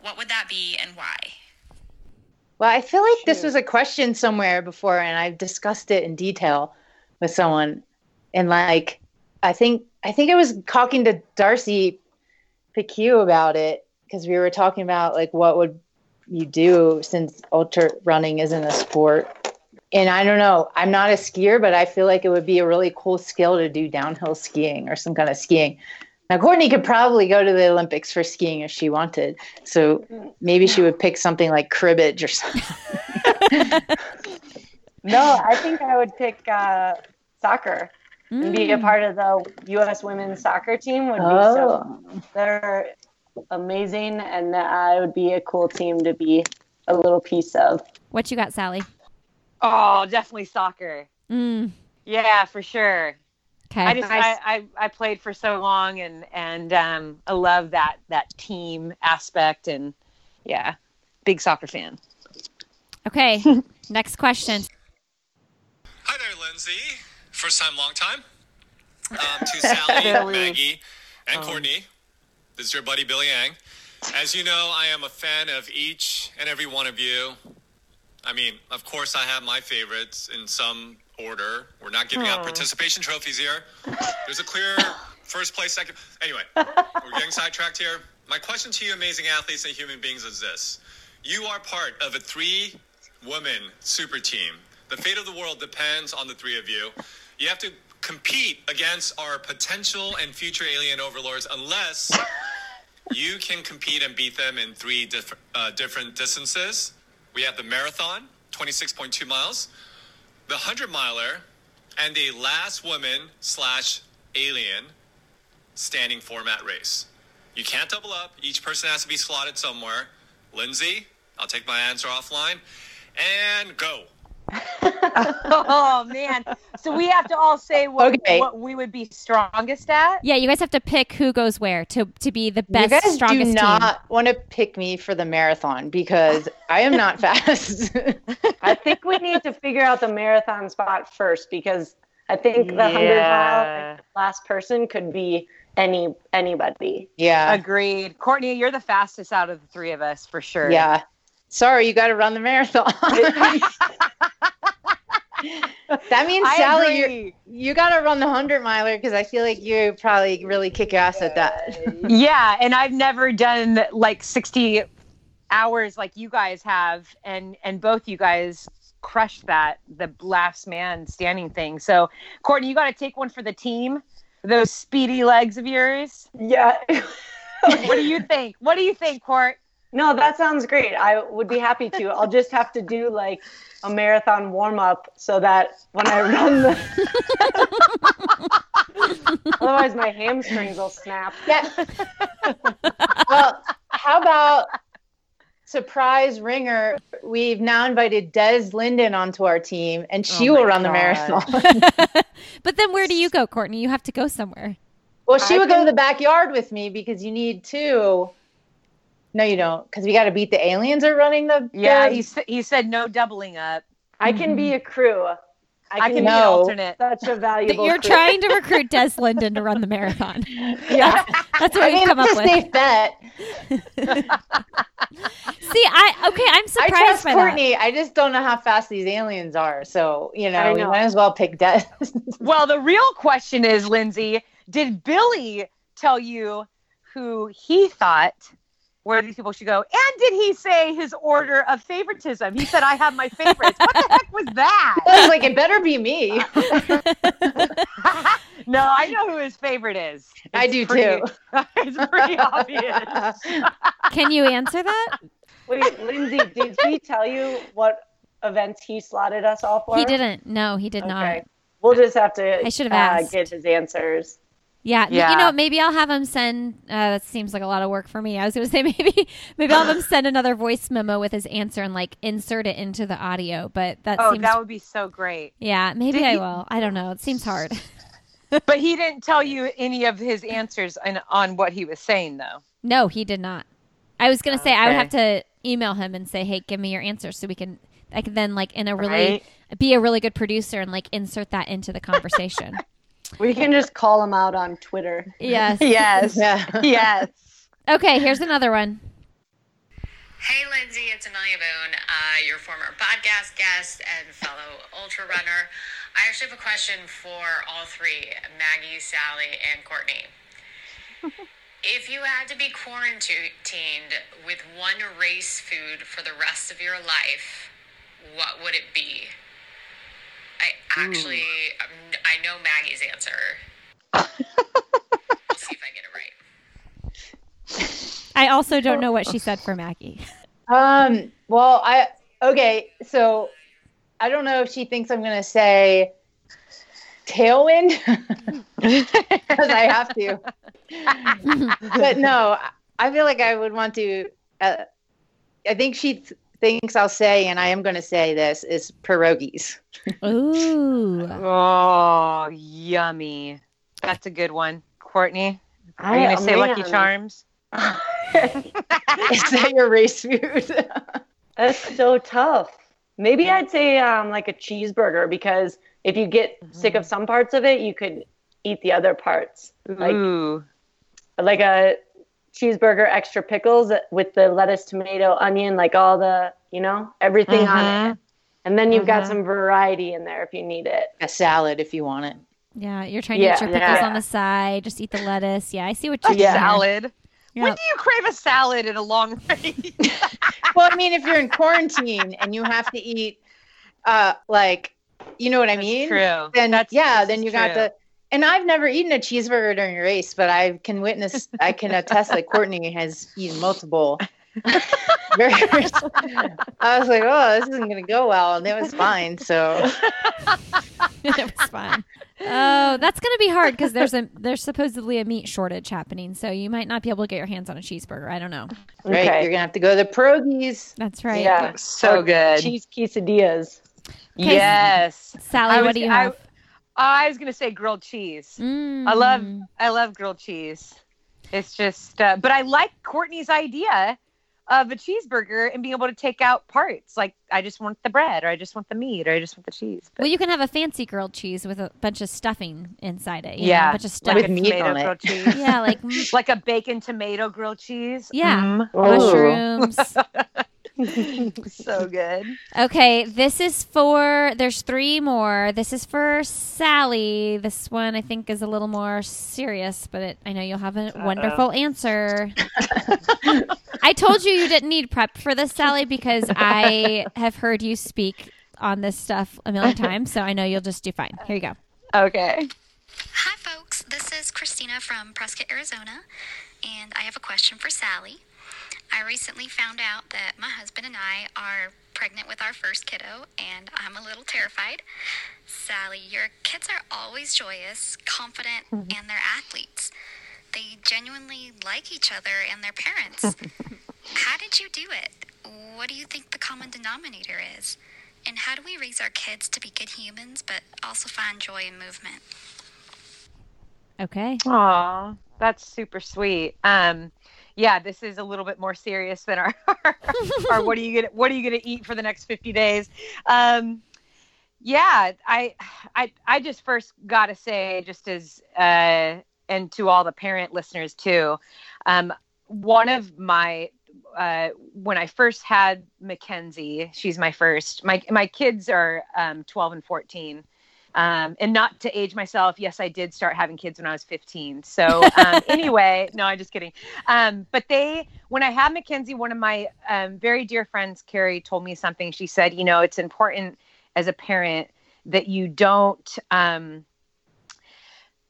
what would that be and why? Well, I feel like this was a question somewhere before, and I've discussed it in detail with someone. And like, I think I think I was talking to Darcy Piceu about it because we were talking about like what would you do since ultra running isn't a sport. And I don't know, I'm not a skier, but I feel like it would be a really cool skill to do downhill skiing or some kind of skiing. Now, Courtney could probably go to the Olympics for skiing if she wanted. So maybe she would pick something like cribbage or something. [LAUGHS] [LAUGHS] No, I think I would pick uh, soccer and be a part of the U.S. women's soccer team. Would be so. They're amazing, and uh, it would be a cool team to be a little piece of. What you got, Sally? Oh, definitely soccer. Mm, Yeah, for sure. okay. I just I, I, I played for so long and and um, I love that that team aspect and yeah, big soccer fan. okay. [LAUGHS] Next question. Hi there, Lindsay. First time, long time. Um, to [LAUGHS] Sally, Maggie, and Courtney. This is your buddy Billy Yang. As you know, I am a fan of each and every one of you. I mean, of course, I have my favorites in some order. We're not giving out participation trophies here. There's a clear first place, second. Anyway, [LAUGHS] we're getting sidetracked here. My question to you, amazing athletes and human beings, is this: You are part of a three-woman super team. The fate of the world depends on the three of you. You have to compete against our potential and future alien overlords, unless [LAUGHS] you can compete and beat them in three diff- uh, different distances. We have the marathon, 26.2 miles, the 100 miler, and the last woman slash alien standing format race. You can't double up. Each person has to be slotted somewhere. Lindsay, I'll take my answer offline. And go. [LAUGHS] oh man! So we have to all say what, Okay. what we would be strongest at. Yeah, you guys have to pick who goes where to to be the best. You best, guys do strongest team. not want to pick me for the marathon because I am not [LAUGHS] fast. I think we need to figure out the marathon spot first because I think the hundred mile last person could be any anybody. yeah. Agreed. Courtney, you're the fastest out of the three of us for sure. Yeah. Sorry, you got to run the marathon. [LAUGHS] that means I Sally, you agree. you got to run the hundred miler because I feel like you probably really kick ass at that. Yeah, and I've never done like 60 hours like you guys have and and both you guys crushed that the last man standing thing. So, Courtney, you got to take one for the team. Those speedy legs of yours. Yeah. What do you think? What do you think, Court? No, that sounds great. I would be happy to. I'll just have to do like a marathon warm up so that when I run the [LAUGHS] Otherwise my hamstrings will snap. Yeah. well, how about surprise ringer? We've now invited Des Linden onto our team, and she Oh will my run the marathon. [LAUGHS] But then where do you go, Courtney? You have to go somewhere. well, she I would go to the backyard with me because you need two. No, you don't, because we got to beat the aliens are running the. Yeah, the- he, s- he said no doubling up. I can be a crew. I can be an alternate. Such a That valuable you're crew. trying to [LAUGHS] recruit Des Linden to run the marathon. [LAUGHS] yeah. [LAUGHS] That's what I we've mean, come up it's a with. safe bet. See, I okay, I'm surprised. I surprised trust by that. Courtney. I just don't know how fast these aliens are. So, you know, I we might as well pick Des. Well, the real question is, Lindsay, did Billy tell you who he thought where these people should go? And did he say his order of favoritism? He said, I have my favorites. what the heck was that? I was like, it better be me. [LAUGHS] no, I know who his favorite is. I do pretty- too. [LAUGHS] it's pretty obvious. [LAUGHS] Can you answer that? Wait, Lindsay, did he tell you what events he slotted us all for? He didn't. No, he did Okay. not. We'll just have to I should have uh, asked. get his answers. Yeah, you know, maybe I'll have him send. Uh, that seems like a lot of work for me. I was going [LAUGHS] to say maybe, maybe I'll have him [LAUGHS] send another voice memo with his answer and like insert it into the audio. But that Oh, seems, that would be so great. yeah, maybe Did I he- will. I don't know. It seems hard. [LAUGHS] But he didn't tell you any of his answers on, on what he was saying, though. No, he did not. I was going to say I would have to email him and say, "Hey, give me your answer so we can." I can then like in a really Right. be a really good producer and like insert that into the conversation. We can just call them out on Twitter. yes. [LAUGHS] Yes. Yeah. [LAUGHS] yes. Okay, here's another one. Hey, Lindsay, it's Amelia Boone, uh, your former podcast guest and fellow ultra runner. I actually have a question for all three Maggie, Sally, and Courtney. [LAUGHS] if you had to be quarantined with one race food for the rest of your life, what would it be? I actually, um, I know Maggie's answer. [LAUGHS] Let's see if I get it right. I also don't know what she said for [LAUGHS] Maggie. Um, well, I okay, so I don't know if she thinks I'm gonna say tailwind [LAUGHS] because I have to. but no, I feel like I would want to. Uh, I think she th- thinks I'll say, and I am going to say this is pierogies. Ooh. [LAUGHS] Oh, yummy. That's a good one. Courtney, are you going to say Lucky. Charms? [LAUGHS] is that your race food? [LAUGHS] That's so tough. Maybe I'd say um, like a cheeseburger because if you get sick of some parts of it, you could eat the other parts. Like Ooh. like a cheeseburger extra pickles with the lettuce, tomato, onion, like all the you know everything on it. And then you've got Mhm. some variety in there if you need it. a salad if you want it. Yeah, you're trying to Yeah, eat your pickles yeah. on the side. Just eat the lettuce. Yeah, I see what you're doing. salad. When do you crave a salad in a long [LAUGHS] race? [LAUGHS] Well, I mean, if you're in quarantine and you have to eat, uh, like, you know what I mean? True. Then That's- yeah, this then is you got true. To. And I've never eaten a cheeseburger during a race, but I can witness, I can attest that Courtney has eaten multiple [LAUGHS] burgers. I was like, oh, this isn't going to go well, and it was fine. So [LAUGHS] it was fun. Oh, that's gonna be hard because there's a there's supposedly a meat shortage happening, so you might not be able to get your hands on a cheeseburger. I don't know. right, Okay. you're gonna have to go to the pierogies. That's right. Yeah. So Or good. Cheese quesadillas. Yes. Sally, I what do you I- have? I was going to say grilled cheese. Mm. I love I love grilled cheese. It's just uh, but I like Courtney's idea of a cheeseburger and being able to take out parts. Like I just want the bread or I just want the meat or I just want the cheese. But Well, you can have a fancy grilled cheese with a bunch of stuffing inside it. you know, yeah, a bunch of stuff. like With meat on it. grilled [LAUGHS] cheese. yeah, like mm, like a bacon tomato grilled cheese. Yeah. Mm, mushrooms. [LAUGHS] [LAUGHS] so good. Okay, this is for. There's three more. This is for Sally. This one I think is a little more serious, but it, I know you'll have a wonderful answer. [LAUGHS] I told you you didn't need prep for this, Sally, because I [LAUGHS] have heard you speak on this stuff a million times, so I know you'll just do fine. Here you go. Okay. Hi, folks. This is Christina from Prescott, Arizona, and I have a question for Sally. I recently found out that my husband and I are pregnant with our first kiddo, and I'm a little terrified. Sally, your kids are always joyous, confident, and they're athletes. They genuinely like each other and their parents. [LAUGHS] how did you do it? What do you think the common denominator is? And how do we raise our kids to be good humans but also find joy in movement? Okay. Aw, that's super sweet. Um, yeah, this is a little bit more serious than [LAUGHS] our, our what are you gonna what are you gonna eat for the next fifty days? Um, yeah, I, I, I just first got to say, just as uh, and to all the parent listeners too, um, one of my uh, when I first had Mackenzie, she's my first. My my kids are um, twelve and fourteen. Um, and not to age myself, yes, I did start having kids when I was 15. So [LAUGHS] um, anyway, no, I'm just kidding. Um, but they, when I had Mackenzie, one of my um, very dear friends, Carrie, told me something. She said, you know, it's important as a parent that you don't um,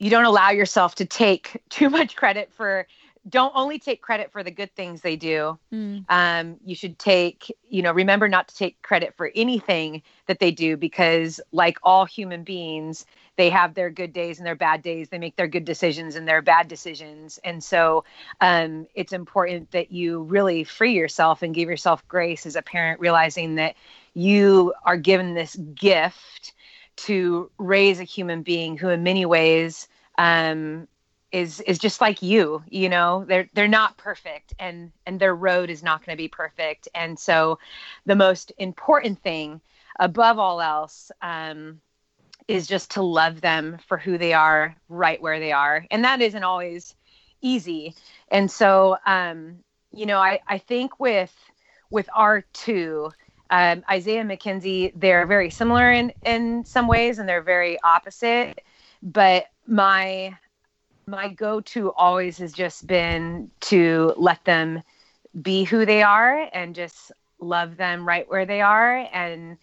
you don't allow yourself to take too much credit for don't only take credit for the good things they do. Mm. um, you should take you know remember not to take credit for anything that they do because like all human beings they have their good days and their bad days. They make their good decisions and their bad decisions. And so um, it's important that you really free yourself and give yourself grace as a parent realizing that you are given this gift to raise a human being who in many ways um, is is just like you you know they're they're not perfect and and their road is not going to be perfect. And so the most important thing above all else um, is just to love them for who they are right where they are. And that isn't always easy. And so um, you know I, I think with with our two um, isaiah Mackenzie they're very similar in in some ways and they're very opposite. But my my go-to always has just been to let them be who they are and just love them right where they are and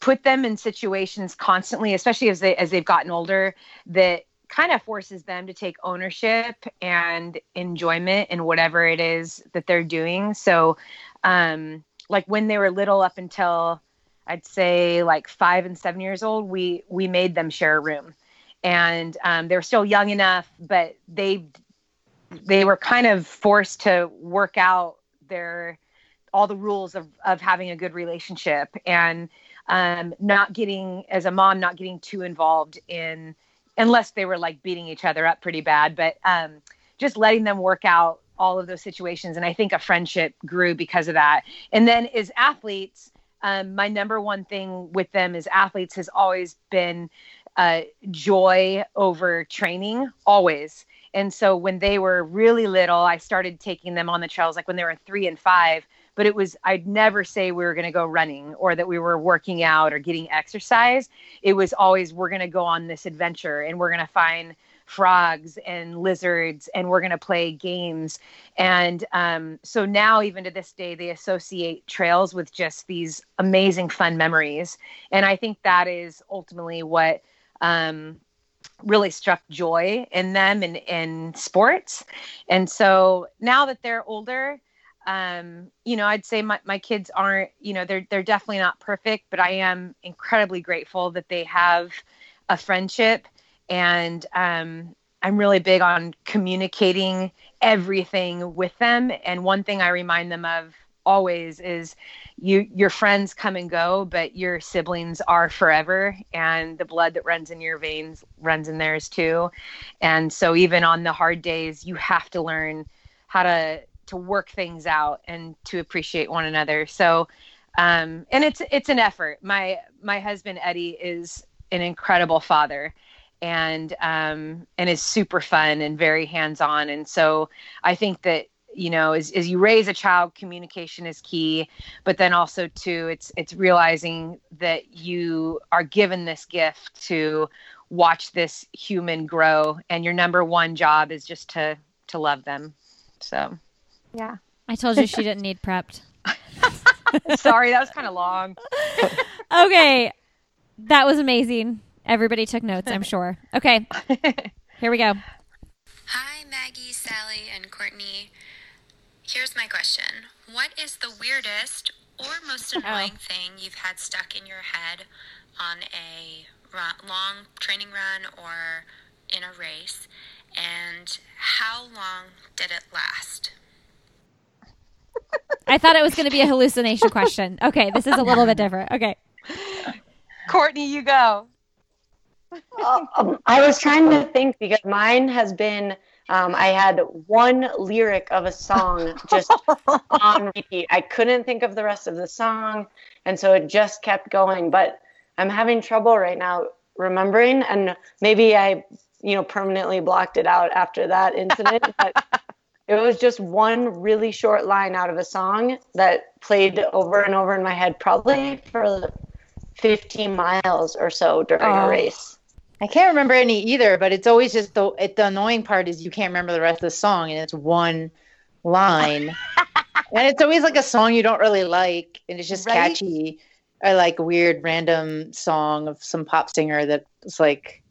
put them in situations constantly especially as they as they've gotten older that kind of forces them to take ownership and enjoyment in whatever it is that they're doing. So um like when they were little up until i'd say like five and seven years old we we made them share a room and um, they were still young enough but they they were kind of forced to work out their all the rules of of having a good relationship and um, not getting as a mom not getting too involved in unless they were like beating each other up pretty bad but um, just letting them work out all of those situations. And i think a friendship grew because of that. And then as athletes um, my number one thing with them as athletes has always been uh, joy over training always and so when they were really little, I started taking them on the trails, like when they were three and five. But it was, I'd never say we were going to go running or that we were working out or getting exercise. It was always, we're going to go on this adventure and we're going to find frogs and lizards and we're going to play games. And um, so now, even to this day, they associate trails with just these amazing, fun memories. And I think that is ultimately what. Um, really struck joy in them and in sports. And so now that they're older, um, you know, I'd say my, my kids aren't, you know, they're they're definitely not perfect, but I am incredibly grateful that they have a friendship and um, I'm really big on communicating everything with them. And one thing I remind them of always is you your friends come and go but your siblings are forever and the blood that runs in your veins runs in theirs too. And so even on the hard days you have to learn how to to work things out and to appreciate one another. So um and it's it's an effort. My my husband eddie is an incredible father and um and is super fun and very hands on and so i think that you know as, as you raise a child communication is key but then also too it's it's realizing that you are given this gift to watch this human grow and your number one job is just to to love them so yeah I told you she [LAUGHS] didn't need prepped. [LAUGHS] sorry that was kind of long [LAUGHS] Okay. That was amazing. Everybody took notes, I'm sure. Okay. Here we go. Hi, Maggie, Sally, and Courtney. Here's my question What is the weirdest or most annoying thing you've had stuck in your head on a run, long training run or in a race? And how long did it last? I thought it was going to be a hallucination question. Okay, this is a little bit different. Okay. courtney you go Uh, um, I was trying to think because mine has been. Um, I had one lyric of a song just [LAUGHS] on repeat. I couldn't think of the rest of the song, and so it just kept going. But I'm having trouble right now remembering, and maybe I, you know, permanently blocked it out after that incident. [LAUGHS] but it was just one really short line out of a song that played over and over in my head, probably for 15 miles or so during Oh. a race. I can't remember any either, but it's always just the it, the annoying part is you can't remember the rest of the song and it's one line. [LAUGHS] and it's always like a song you don't really like and it's just Right? catchy. Or like weird random song of some pop singer that's like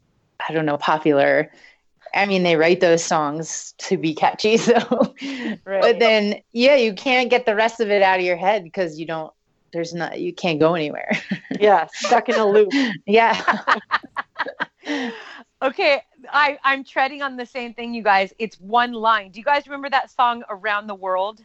I don't know, popular. I mean, they write those songs to be catchy, [LAUGHS] so but then yeah, you can't get the rest of it out of your head because you don't there's not you can't go anywhere. [LAUGHS] Yeah, stuck in a loop. yeah. Okay i i'm treading on the same thing you guys it's one line do you guys remember that song around the world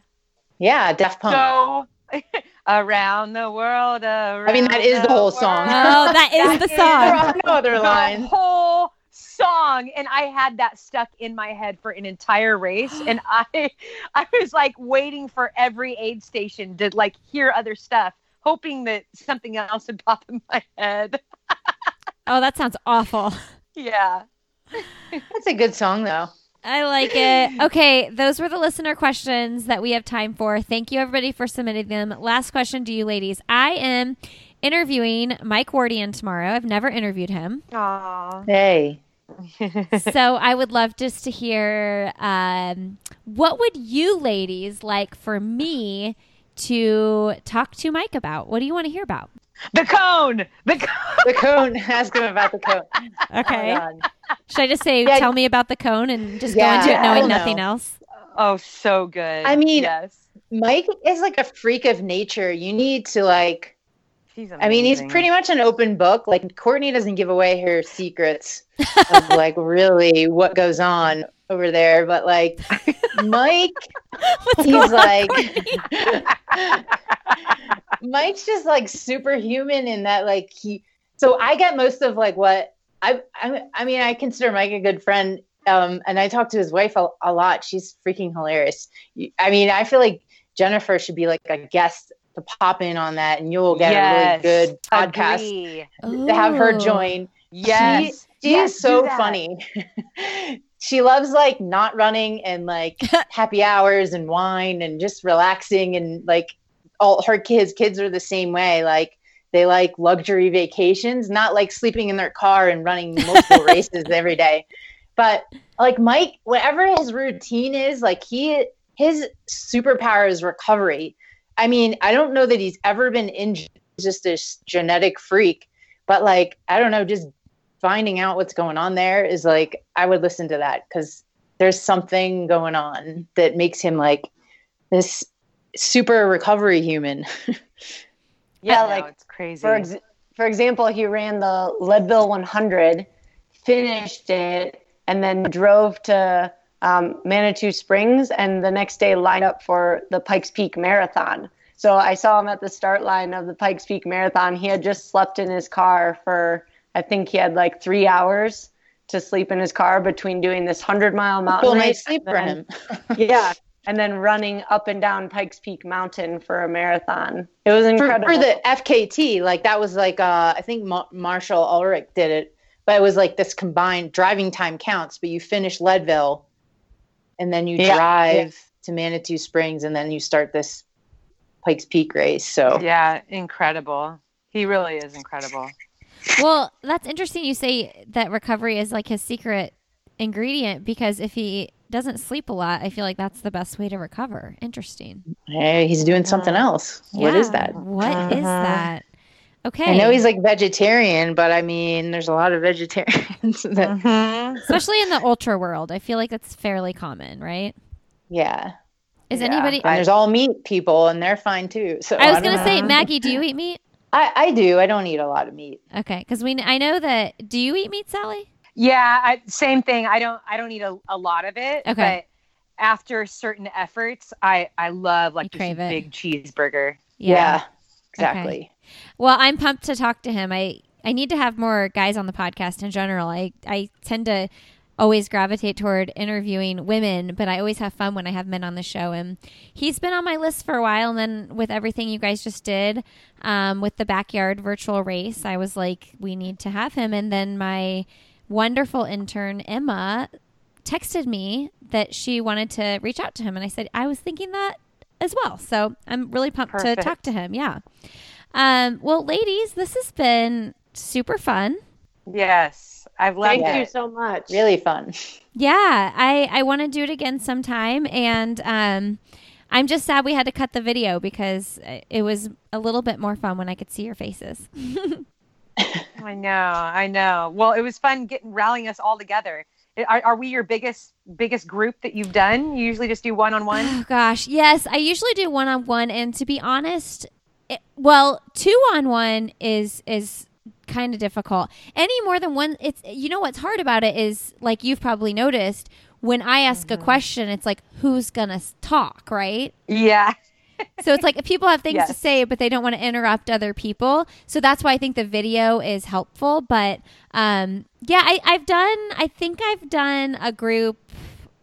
Yeah, Daft Punk. so [LAUGHS] around the world around I mean, that is the whole song. Oh, that is the song. are no other the lines. whole song and i had that stuck in my head for an entire race and [GASPS] i i was like waiting for every aid station to like hear other stuff hoping that something else would pop in my head. Oh, that sounds awful. Yeah. That's a good song though. I like it. Okay, those were the listener questions that we have time for. Thank you, everybody, for submitting them. Last question to you, ladies. I am interviewing Mike Wardian tomorrow. I've never interviewed him. Aww. Hey. [LAUGHS] [LAUGHS] so I would love just to hear um, what would you ladies like for me to talk to Mike about? What do you want to hear about? The cone. The cone. The cone. [LAUGHS] Ask him about the cone. [LAUGHS] Okay. Oh, Should I just say, Yeah. tell me about the cone and just Yeah, go into it knowing hell no. nothing else? Oh, so good. I mean- yes. Mike is like a freak of nature. You need to like She's I mean, he's pretty much an open book. Like Courtney doesn't give away her secrets [LAUGHS] of like really what goes on over there, but like Mike [LAUGHS] he's like Mike's just like superhuman in that like he so I get most of like what I I, I mean I consider Mike a good friend um and I talk to his wife a, a lot she's freaking hilarious I mean I feel like Jennifer should be like a guest to pop in on that and you'll get Yes. a really good podcast to have her join Yes. she Yes, is so funny. [LAUGHS] she loves like not running and like [LAUGHS] happy hours and wine and just relaxing and like all her kids kids are the same way. Like they like luxury vacations, not like sleeping in their car and running multiple [LAUGHS] races every day. But like Mike, whatever his routine is, like he his superpower is recovery. I mean, I don't know that he's ever been injured. He's just this genetic freak. But like, I don't know, just finding out what's going on there is like I would listen to that because there's something going on that makes him like this super recovery human. [LAUGHS] Yeah, No, like it's crazy. for ex- for example, he ran the Leadville 100, finished it, and then drove to um, Manitou Springs, and the next day lined up for the Pikes Peak Marathon. So I saw him at the start line of the Pikes Peak Marathon. He had just slept in his car for I think he had like three hours to sleep in his car between doing this hundred mile mountain Full night's race sleep and for him. [LAUGHS] yeah, and then running up and down Pikes Peak Mountain for a marathon. It was incredible. for the FKT, like that was like uh, I think Ma- Marshall Ulrich did it, but it was like this combined driving time counts, but you finish Leadville, and then you Yeah, drive to Manitou Springs, and then you start this Pikes Peak race. So yeah, incredible. He really is incredible. Well, that's interesting you say that recovery is like his secret ingredient because if he doesn't sleep a lot, I feel like that's the best way to recover. Interesting. hey, he's doing something else. What is Yeah. that? What is Mhm. that? Okay. I know he's like vegetarian, but I mean, there's a lot of vegetarians [LAUGHS] that, Mhm. especially in the ultra world. I feel like that's fairly common, right? yeah. Is Yeah. anybody And there's all meat people, and they're fine too. So I was don't going to say. Maggie, do you eat meat? I, I do. I don't eat a lot of meat. Okay, because we I know that. Do you eat meat, Sally? Yeah, I, same thing. I don't I don't eat a, a lot of it. Okay. But after certain efforts, I I love like You just a it. big cheeseburger. Yeah, exactly. Well, I'm pumped to talk to him. I I need to have more guys on the podcast in general. I I tend to always gravitate toward interviewing women, but I always have fun when I have men on the show. And he's been on my list for a while. And then with everything you guys just did um, with the backyard virtual race, I was like, we need to have him. And then my wonderful intern Emma texted me that she wanted to reach out to him, and I said I was thinking that as well. So I'm really pumped Perfect. to talk to him. Yeah. Um, well, ladies, this has been super fun. Yes, I've loved it. Thank it. you so much. Really fun. Yeah, I I want to do it again sometime, and um, I'm just sad we had to cut the video because it was a little bit more fun when I could see your faces. [LAUGHS] [LAUGHS] I know, I know. Well, it was fun getting rallying us all together. Are, are we your biggest biggest group that you've done? You usually just do one on one. Oh gosh, yes, I usually do one on one, and to be honest, it, well, two on one is is kind of difficult. Any more than one, it's you know what's hard about it is like you've probably noticed when I ask a question, it's like who's gonna talk, right? Yeah, so it's like people have things to say, but they don't want to interrupt other people. So that's why I think the video is helpful. But um, yeah, I, I've done. I think I've done a group.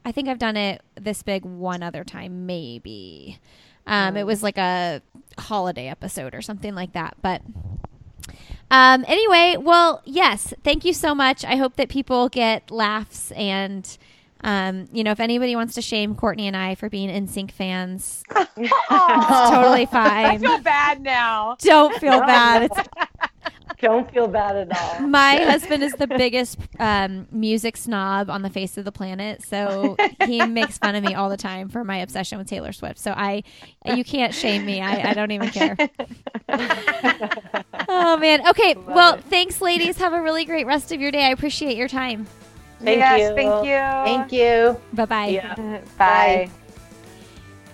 I think I've done it this big one other time, maybe. Um, It was like a holiday episode or something like that. But um, anyway, well, yes, thank you so much. I hope that people get laughs and. Um, you know, if anybody wants to shame Courtney and I for being NSYNC fans, [LAUGHS] it's totally I fine. feel bad now. Don't feel [LAUGHS] bad. It's Don't feel bad at all. my husband is the biggest um, music snob on the face of the planet, so he [LAUGHS] makes fun of me all the time for my obsession with Taylor Swift. So I, you can't shame me. I, I don't even care. [LAUGHS] oh man. Okay. well, thanks, ladies. Have a really great rest of your day. I appreciate your time. Thank yes, you. thank you. Thank you. Bye bye. Yeah. Bye.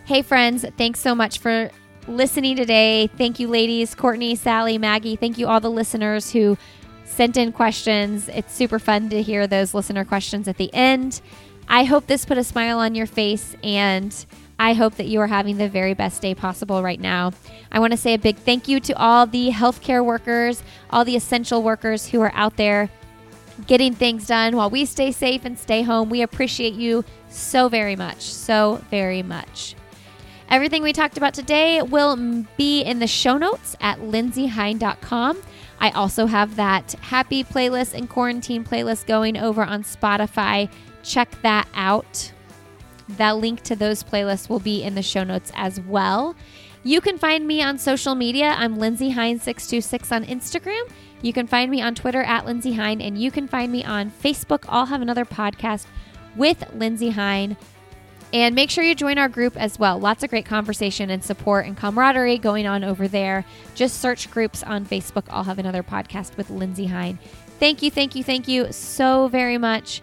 Hey, friends, thanks so much for listening today. Thank you, ladies, Courtney, Sally, Maggie. Thank you, all the listeners who sent in questions. It's super fun to hear those listener questions at the end. I hope this put a smile on your face, and I hope that you are having the very best day possible right now. I want to say a big thank you to all the healthcare workers, all the essential workers who are out there getting things done while we stay safe and stay home. We appreciate you so very much. So very much. Everything we talked about today will be in the show notes at lindseyhein.com. I also have that happy playlist and quarantine playlist going over on Spotify. Check that out. That link to those playlists will be in the show notes as well. You can find me on social media. I'm Lindsey Hein626 on Instagram. You can find me on Twitter at Lindsey Hein, and you can find me on Facebook. I'll have another podcast with Lindsey Hein. And make sure you join our group as well. Lots of great conversation and support and camaraderie going on over there. Just search groups on Facebook. I'll have another podcast with Lindsey Hein. Thank you, thank you, thank you so very much.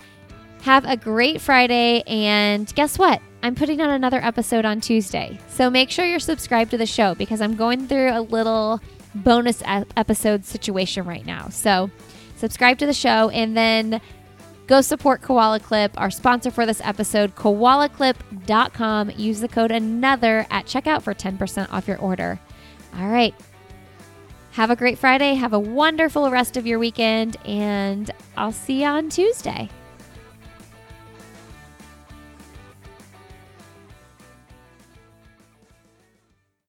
Have a great Friday. And guess what? I'm putting on another episode on Tuesday. So make sure you're subscribed to the show because I'm going through a little bonus episode situation right now. So subscribe to the show and then go support Koala Clip, our sponsor for this episode, koalaclip.com. Use the code another at checkout for 10% off your order. All right. Have a great Friday. Have a wonderful rest of your weekend, and I'll see you on Tuesday.